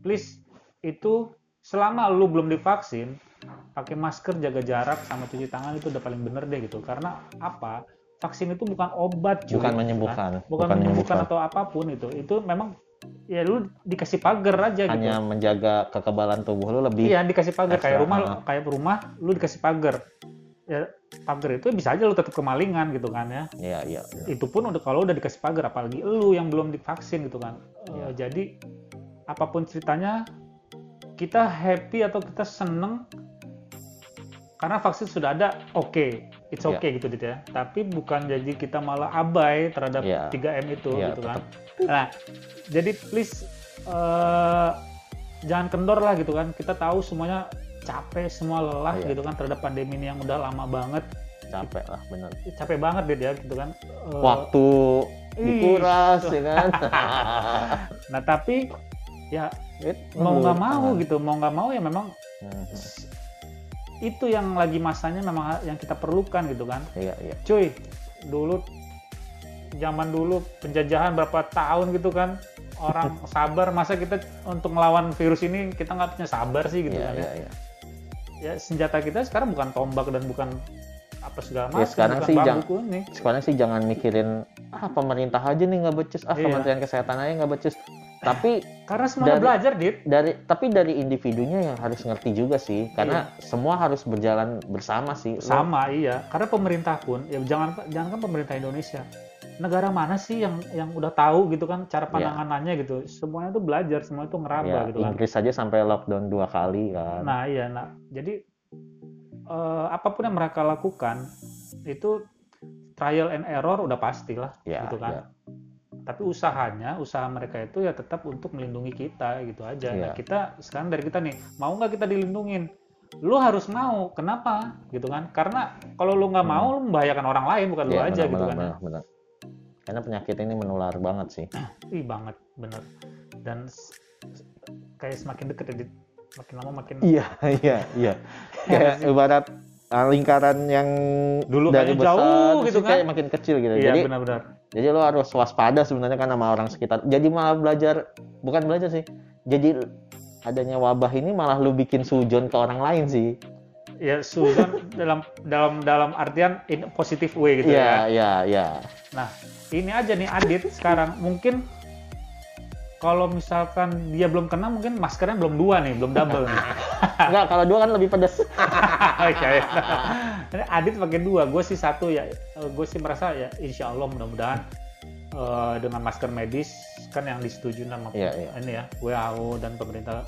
please itu selama lu belum divaksin, pakai masker, jaga jarak, sama cuci tangan itu udah paling bener deh gitu. Karena apa? Vaksin itu bukan obat, cuy. bukan menyembuhkan bukan, menyembuhkan atau apa pun itu itu memang ya lu dikasih pagar aja hanya gitu menjaga kekebalan tubuh lu lebih iya dikasih pagar kayak rumah kayak rumah lu dikasih pagar ya pagar itu bisa aja lu tetap kemalingan gitu kan ya Iya, iya. iya. itu pun udah kalau udah dikasih pagar apalagi lu yang belum divaksin gitu kan Eh, Iya. jadi apa pun ceritanya kita happy atau kita seneng karena vaksin sudah ada oke it's Iya. okay gitu gitu ya tapi bukan jadi kita malah abai terhadap Iya. 3M itu Iya, gitu kan nah jadi please eh, jangan kendor lah gitu kan kita tahu semuanya capek semua lelah Iya. gitu kan terhadap pandemi ini yang udah lama banget capek lah bener capek banget deh ya gitu kan Eh, waktu ih, dikuras ya kan Nah tapi ya Itu mau nggak mau tangan. gitu, mau nggak mau ya memang Mhm. itu yang lagi masanya memang yang kita perlukan gitu kan. iya iya Cuy, dulu zaman dulu penjajahan berapa tahun gitu kan orang sabar masa kita untuk melawan virus ini kita nggak punya sabar sih gitu iya kan iya ya. iya ya senjata kita sekarang bukan tombak dan bukan apa segala Ya, macam sekarang bukan sih jangan- sekarang sih jangan mikirin ah pemerintah aja nih nggak becus ah Iya. kementerian kesehatan aja nggak becus. Tapi karena semuanya Dari- belajar dit. dari tapi dari individunya yang harus ngerti juga sih karena semua harus berjalan bersama sih. Lo- sama iya. Karena pemerintah pun ya jangan jangan kan pemerintah Indonesia negara mana sih yang yang udah tahu gitu kan cara Iya. penanganannya gitu semuanya tuh belajar semua itu ngeraba ya, gitu kan Inggris aja sampai lockdown dua kali kan nah iya nah jadi eh, apa pun yang mereka lakukan itu trial and error udah pasti lah ya, gitu kan ya. tapi usahanya usaha mereka itu ya tetap untuk melindungi kita gitu aja nah Iya. kita sekarang dari kita nih mau nggak kita dilindungin lu harus mau kenapa gitu kan karena kalau lu nggak Hmm. mau lu membahayakan orang lain bukan lu Iya, aja benar, gitu benar, kan ya. benar, benar. Karena penyakit ini menular banget sih. Ih banget bener. Dan kayak semakin deket ya makin lama makin iya iya iya. Kayak ibarat uh, lingkaran yang Dulu dari besar jauh gitu kayak kan. makin kecil gitu. Iya jadi benar-benar jadi lo harus waspada sebenarnya kan sama orang sekitar. Jadi malah belajar bukan belajar sih. Jadi adanya wabah ini malah lu bikin sujon ke orang lain sih. Ya Susan dalam dalam dalam artian in positive way gitu ya. iya iya iya. Nah, ini aja nih Adit sekarang mungkin kalau misalkan dia belum kena mungkin maskernya belum dua nih, belum double nih. enggak kalau dua kan lebih pedas Oke. Ini Adit pakai dua, gue sih satu ya. Gue sih merasa ya insya Allah mudah-mudahan eh, dengan masker medis kan yang disetujui sama Iya, iya. ini ya WHO dan pemerintah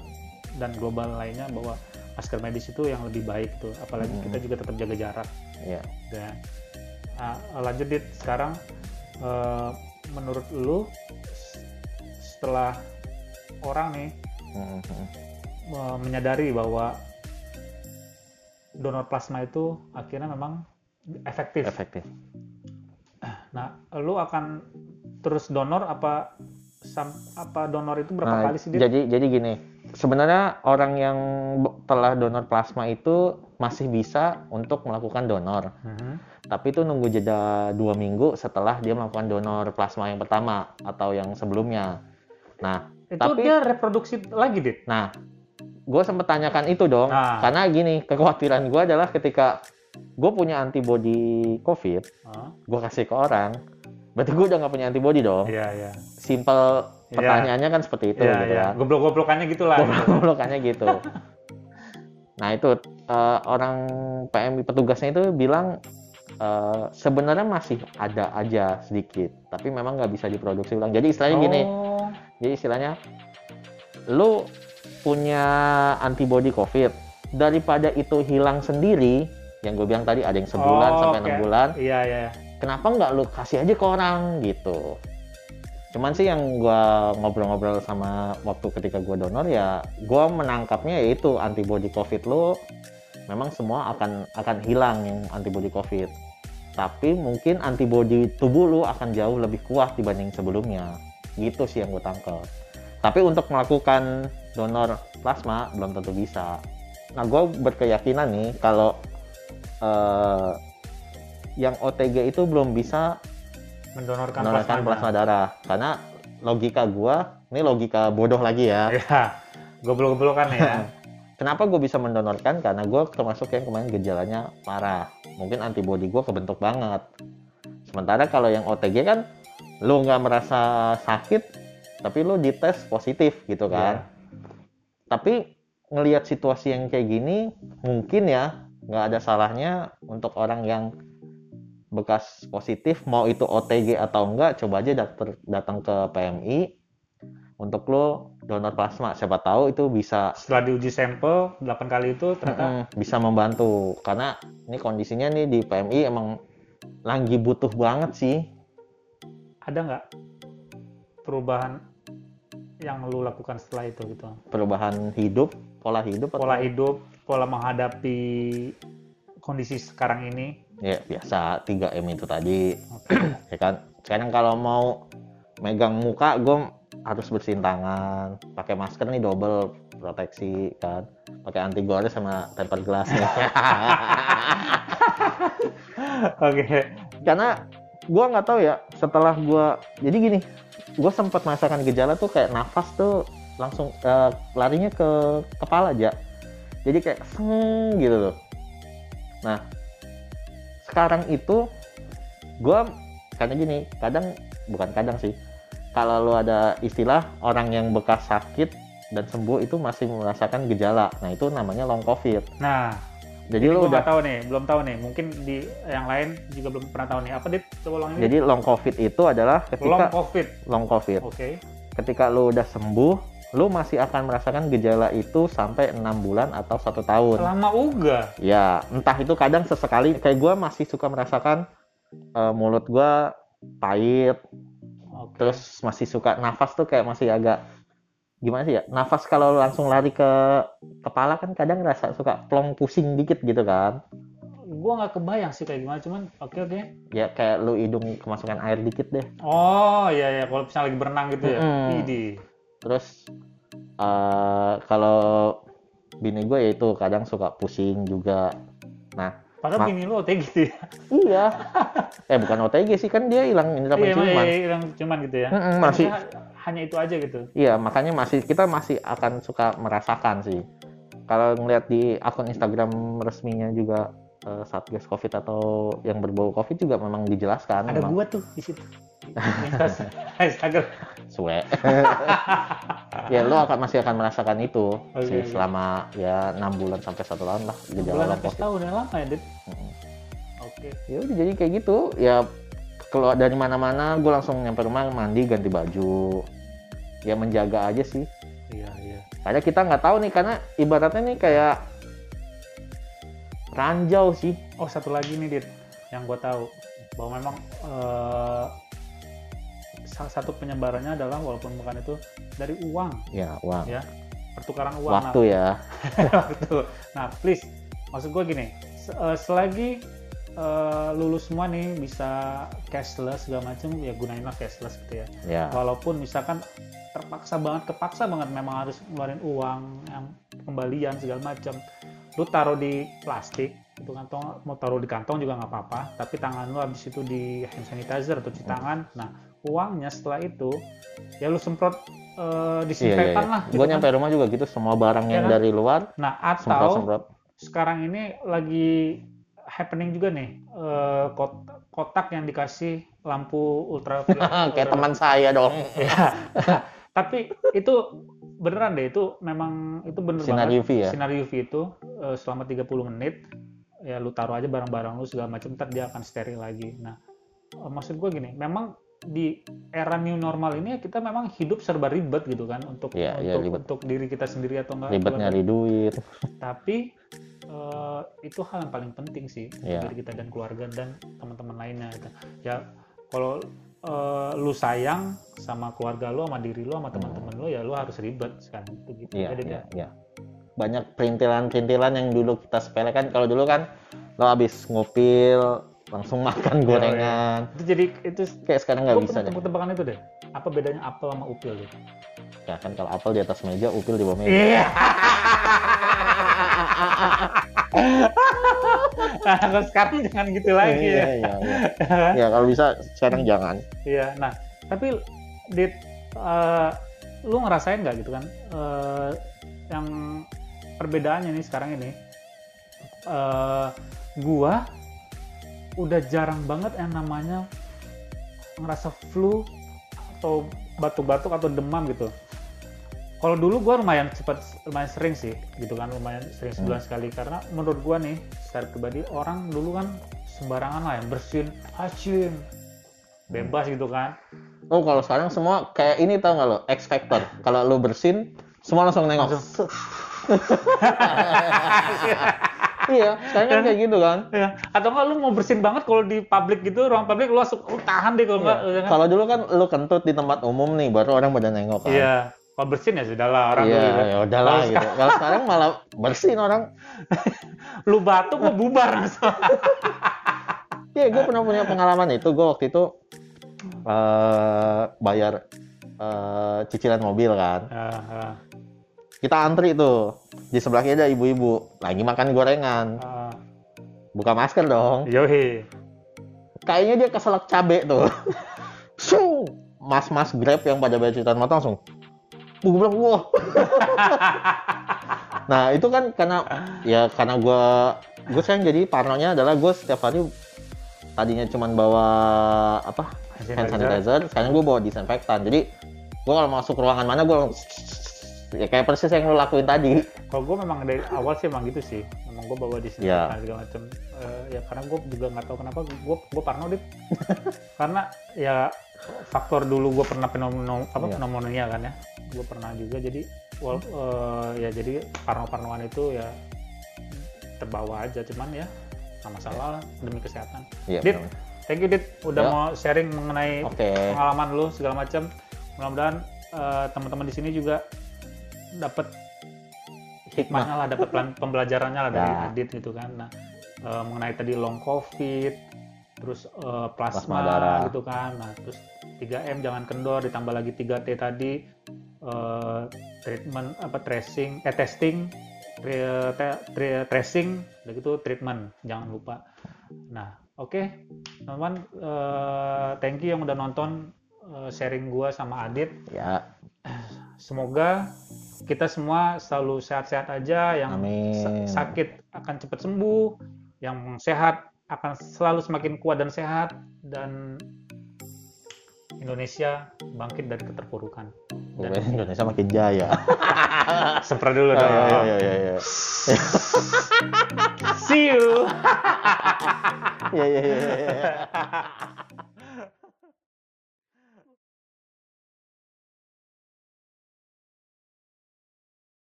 dan global lainnya bahwa masker medis itu yang lebih baik tuh. Apalagi kita juga tetap jaga jarak. iya Ya. Nah, lanjut Dit, sekarang eh, menurut lu setelah orang nih Mhm. eh, menyadari bahwa donor plasma itu akhirnya memang efektif. efektif Nah, lu akan terus donor apa sam- apa donor itu berapa Nah, kali sih Dit? jadi jadi gini sebenarnya orang yang telah donor plasma itu masih bisa untuk melakukan donor Mhm. Tapi itu nunggu jeda dua minggu setelah dia melakukan donor plasma yang pertama atau yang sebelumnya nah Itu Tapi- dia reproduksi lagi, Dit. nah gue sempet tanyakan itu dong Nah. karena gini kekhawatiran gue adalah ketika gue punya antibody covid Hah? gue kasih ke orang berarti gue udah nggak punya antibody dong Iya, iya. simple Iya. pertanyaannya kan seperti itu Iya, gitu kan Goblok-goblokannya gitu lah. Goblokannya gitu nah itu eh, orang PMI petugasnya itu bilang eh, sebenarnya masih ada aja sedikit tapi memang nggak bisa diproduksi ulang. Jadi istilahnya gini Oh, jadi istilahnya lu punya antibody COVID daripada itu hilang sendiri yang gue bilang tadi ada yang sebulan Oh, sampai enam bulan Iya, iya. kenapa nggak lu kasih aja ke orang gitu? Cuman sih yang gue ngobrol-ngobrol sama waktu ketika gue donor ya gue menangkapnya yaitu antibody COVID lu memang semua akan akan hilang yang antibody COVID tapi mungkin antibody tubuh lu akan jauh lebih kuat dibanding sebelumnya gitu sih yang gue tangkap tapi untuk melakukan donor plasma belum tentu bisa nah gue berkeyakinan nih kalau eh, yang OTG itu belum bisa Mendonorkan, mendonorkan plasma. plasma darah karena logika gua ini logika bodoh lagi ya Iya. Goblok-goblokan ya. kenapa gue bisa mendonorkan? Karena gue termasuk yang kemarin gejalanya parah. Mungkin antibody gue kebentuk banget. Sementara kalau yang OTG kan lu nggak merasa sakit tapi lu dites positif gitu kan. Iya. tapi ngelihat situasi yang kayak gini mungkin ya nggak ada salahnya untuk orang yang bekas positif mau itu OTG atau enggak coba aja datang ke PMI untuk lo donor plasma siapa tahu itu bisa Setelah diuji sampel 8 kali itu ternyata mm, bisa membantu karena ini kondisinya nih di PMI emang lagi butuh banget sih ada nggak perubahan yang lu lakukan setelah itu gitu? perubahan hidup pola hidup atau- Pola hidup, pola menghadapi kondisi sekarang ini. ya biasa 3M itu tadi Oke. ya kan sekarang kalau mau megang muka gue harus bersihin tangan pakai masker nih double proteksi kan. Pakai anti gores sama tempered glass Oke. karena gue nggak tahu ya setelah gue jadi gini gue sempat merasakan gejala tuh kayak nafas tuh langsung eh, larinya ke kepala aja. Jadi kayak seng gitu loh nah sekarang itu gue karena gini kadang bukan kadang sih kalau lu ada istilah orang yang bekas sakit dan sembuh itu masih merasakan gejala nah itu namanya long covid Nah, jadi lu udah tahu nih, belum tahu nih. Mungkin di yang lain juga belum pernah tahu nih. Apa dit? Coba ulang ini. jadi long covid itu adalah long ketika covid. long covid Oke. ketika lu udah sembuh, lu masih akan merasakan gejala itu sampai enam bulan atau satu tahun. Lama uga. Ya, entah itu kadang sesekali. Kayak gue masih suka merasakan eh, mulut gue pahit. Terus masih suka nafas tuh kayak masih agak gimana sih ya? Nafas kalau langsung lari ke kepala kan kadang rasa suka plong pusing dikit gitu kan? Gua nggak kebayang sih kayak gimana, cuman oke oke. Ya kayak lu hidung kemasukan air dikit deh. Oh iya ya, kalau misalnya lagi berenang gitu ya. Mm-mm. Idi. Terus eh kalau bini gue ya itu kadang suka pusing juga. Ma- Padahal bini lu OTG gitu ya. Iya. eh bukan OTG sih kan dia hilang indera Iya, penciuman. iya, iya, cuman gitu ya. Mm-mm, masih Maksudnya hanya itu aja gitu. iya makanya masih kita masih akan suka merasakan sih. Kalau ngeliat di akun Instagram resminya juga eh, Satgas Covid atau yang berbau Covid juga memang dijelaskan Ada memang gua tuh di situ. Insta- Instagram. suwe. ya lo akan masih akan merasakan itu Oke, sih oke. selama ya enam bulan sampai satu tahun lah gejala sampai Covid. setahun yang lama ya, Dit? Oke. ya udah jadi kayak gitu ya keluar dari mana-mana gue langsung nyampe rumah mandi ganti baju ya menjaga aja sih Iya, iya. karena kita nggak tahu nih karena ibaratnya nih kayak ranjau sih Oh, satu lagi nih, Dit. Yang gua tahu bahwa memang eh, salah satu penyebarannya adalah walaupun bukan itu dari uang, ya uang Ya, pertukaran uang. waktu ya Nah, waktu. Nah, please, maksud gue gini, se- eh, selagi eh, lulus semua nih bisa cashless segala macam, ya gunainlah cashless gitu ya. ya Walaupun misalkan terpaksa banget, kepaksa banget memang harus ngeluarin uang yang kembalian segala macam, lu taruh di plastik itu kantong mau taruh di kantong juga nggak apa-apa tapi tangan lu habis itu di hand sanitizer atau cuci tangan nah uangnya setelah itu ya lu semprot Iya, eh, iya, disinfektan iya. lah. gitu Gue kan. nyampe rumah juga gitu, semua barang Iya yang kan? dari luar Nah atau semprot-semprot. sekarang ini lagi happening juga nih eh, kot- kotak yang dikasih lampu ultra Kayak teman saya dong. ya tapi itu beneran deh itu memang itu bener Sinar banget UV ya? sinar UV itu eh, selama 30 menit ya lu taruh aja barang-barang lu segala macam ntar dia akan steril lagi nah eh, maksud gue gini memang di era new normal ini kita memang hidup serba ribet gitu kan untuk iya, untuk ribet. untuk diri kita sendiri atau enggak Ribet nyari duit. tapi eh, itu hal yang paling penting sih Iya. diri kita dan keluarga dan teman-teman lainnya gitu. ya kalau eh, lu sayang sama keluarga lu sama diri lu sama teman-teman lu ya lu harus ribet sekarang itu gitu. Iya, Jadi iya, iya. Banyak perintilan-perintilan yang dulu kita sepelekan. Kalau dulu kan lo habis ngupil langsung makan Iya, gorengan. itu jadi itu Kayak sekarang nggak bisa pernah deh. tebak-tebakan itu deh apa bedanya apel sama upil gitu Ya kan kalau apel di atas meja, upil di bawah meja. iya nah sekarang jangan gitu lagi Iya, ya iya, iya. Ya kalau bisa sekarang jangan. Iya, nah tapi dit eh, lu ngerasain nggak gitu kan eh, yang perbedaannya nih sekarang ini eh, gua udah jarang banget yang namanya ngerasa flu atau batuk-batuk atau demam gitu. Kalau dulu gua lumayan cepat lumayan sering sih gitu kan lumayan sering sebulan sekali karena menurut gua nih secara pribadi orang dulu kan sembarangan lah yang bersin hacin bebas gitu kan Oh kalau sekarang semua kayak ini tau nggak lo X Factor. Kalau lo bersin, semua langsung nengok. Langsung. iya, sekarang kan kayak gitu kan. ya atau enggak lu mau bersin banget kalau di publik gitu ruang publik lu langsung lu tahan deh kalau Iya. ya kan? Kalau dulu kan lo kentut di tempat umum nih, baru orang pada nengok kan. iya kalau bersin ya sudah lah orang Iya, ya udahlah Kalau gitu. Kalau sekarang malah bersin orang. lu batuk mau bubar Iya, gue pernah punya pengalaman itu. Gue waktu itu eh bayar eh, cicilan mobil kan. Ah, ah, Kita antri tuh. Di sebelahnya ada ibu-ibu lagi makan gorengan. ah. Buka masker dong. Yoi. Kayaknya dia keselak cabe tuh. Sung! Mas-mas Grab yang pada bayar cicilan motor langsung. Gue bilang, wah. nah itu kan karena ya karena gue gue sekarang jadi parnonya adalah gue setiap hari tadinya cuman bawa apa hand sanitizer sekarang gue bawa disinfektan jadi gue kalau masuk ruangan mana gue ya kayak persis yang lo lakuin tadi Kalau gue memang dari awal sih emang gitu sih. Memang gue bawa disinfektan Iya. segala macam. Eh, ya karena gue juga nggak tahu kenapa gue gue parno dit. karena ya faktor dulu gue pernah pneumonia apa Iya. pneumonia kan ya. Gue pernah juga jadi wal, eh, ya jadi parno-parnoan itu ya terbawa aja cuman ya nggak masalah lah demi kesehatan. Iya, Dit, thank you Dit udah Ya. mau sharing mengenai oke pengalaman lu segala macam. Mudah-mudahan eh, teman-teman di sini juga dapat hikmah hikmahnya lah, dapat pembelajarannya lah dari Ya. Adit gitu kan. Nah, eh, mengenai tadi long covid, terus eh, plasma, Plasma darah. gitu kan. Nah, terus 3M jangan kendor, ditambah lagi 3T tadi eh, treatment apa tracing eh testing tri- te- tri- tracing udah gitu treatment jangan lupa. Nah, oke teman-teman eh, thank you yang udah nonton eh, sharing gua sama Adit ya semoga kita semua selalu sehat-sehat aja yang Amin. sa- sakit akan cepat sembuh yang sehat akan selalu semakin kuat dan sehat dan Indonesia bangkit dari keterpurukan dan Indonesia makin jaya sempra dulu ya, dong ya, ya, ya, ya. see you ya, ya, ya.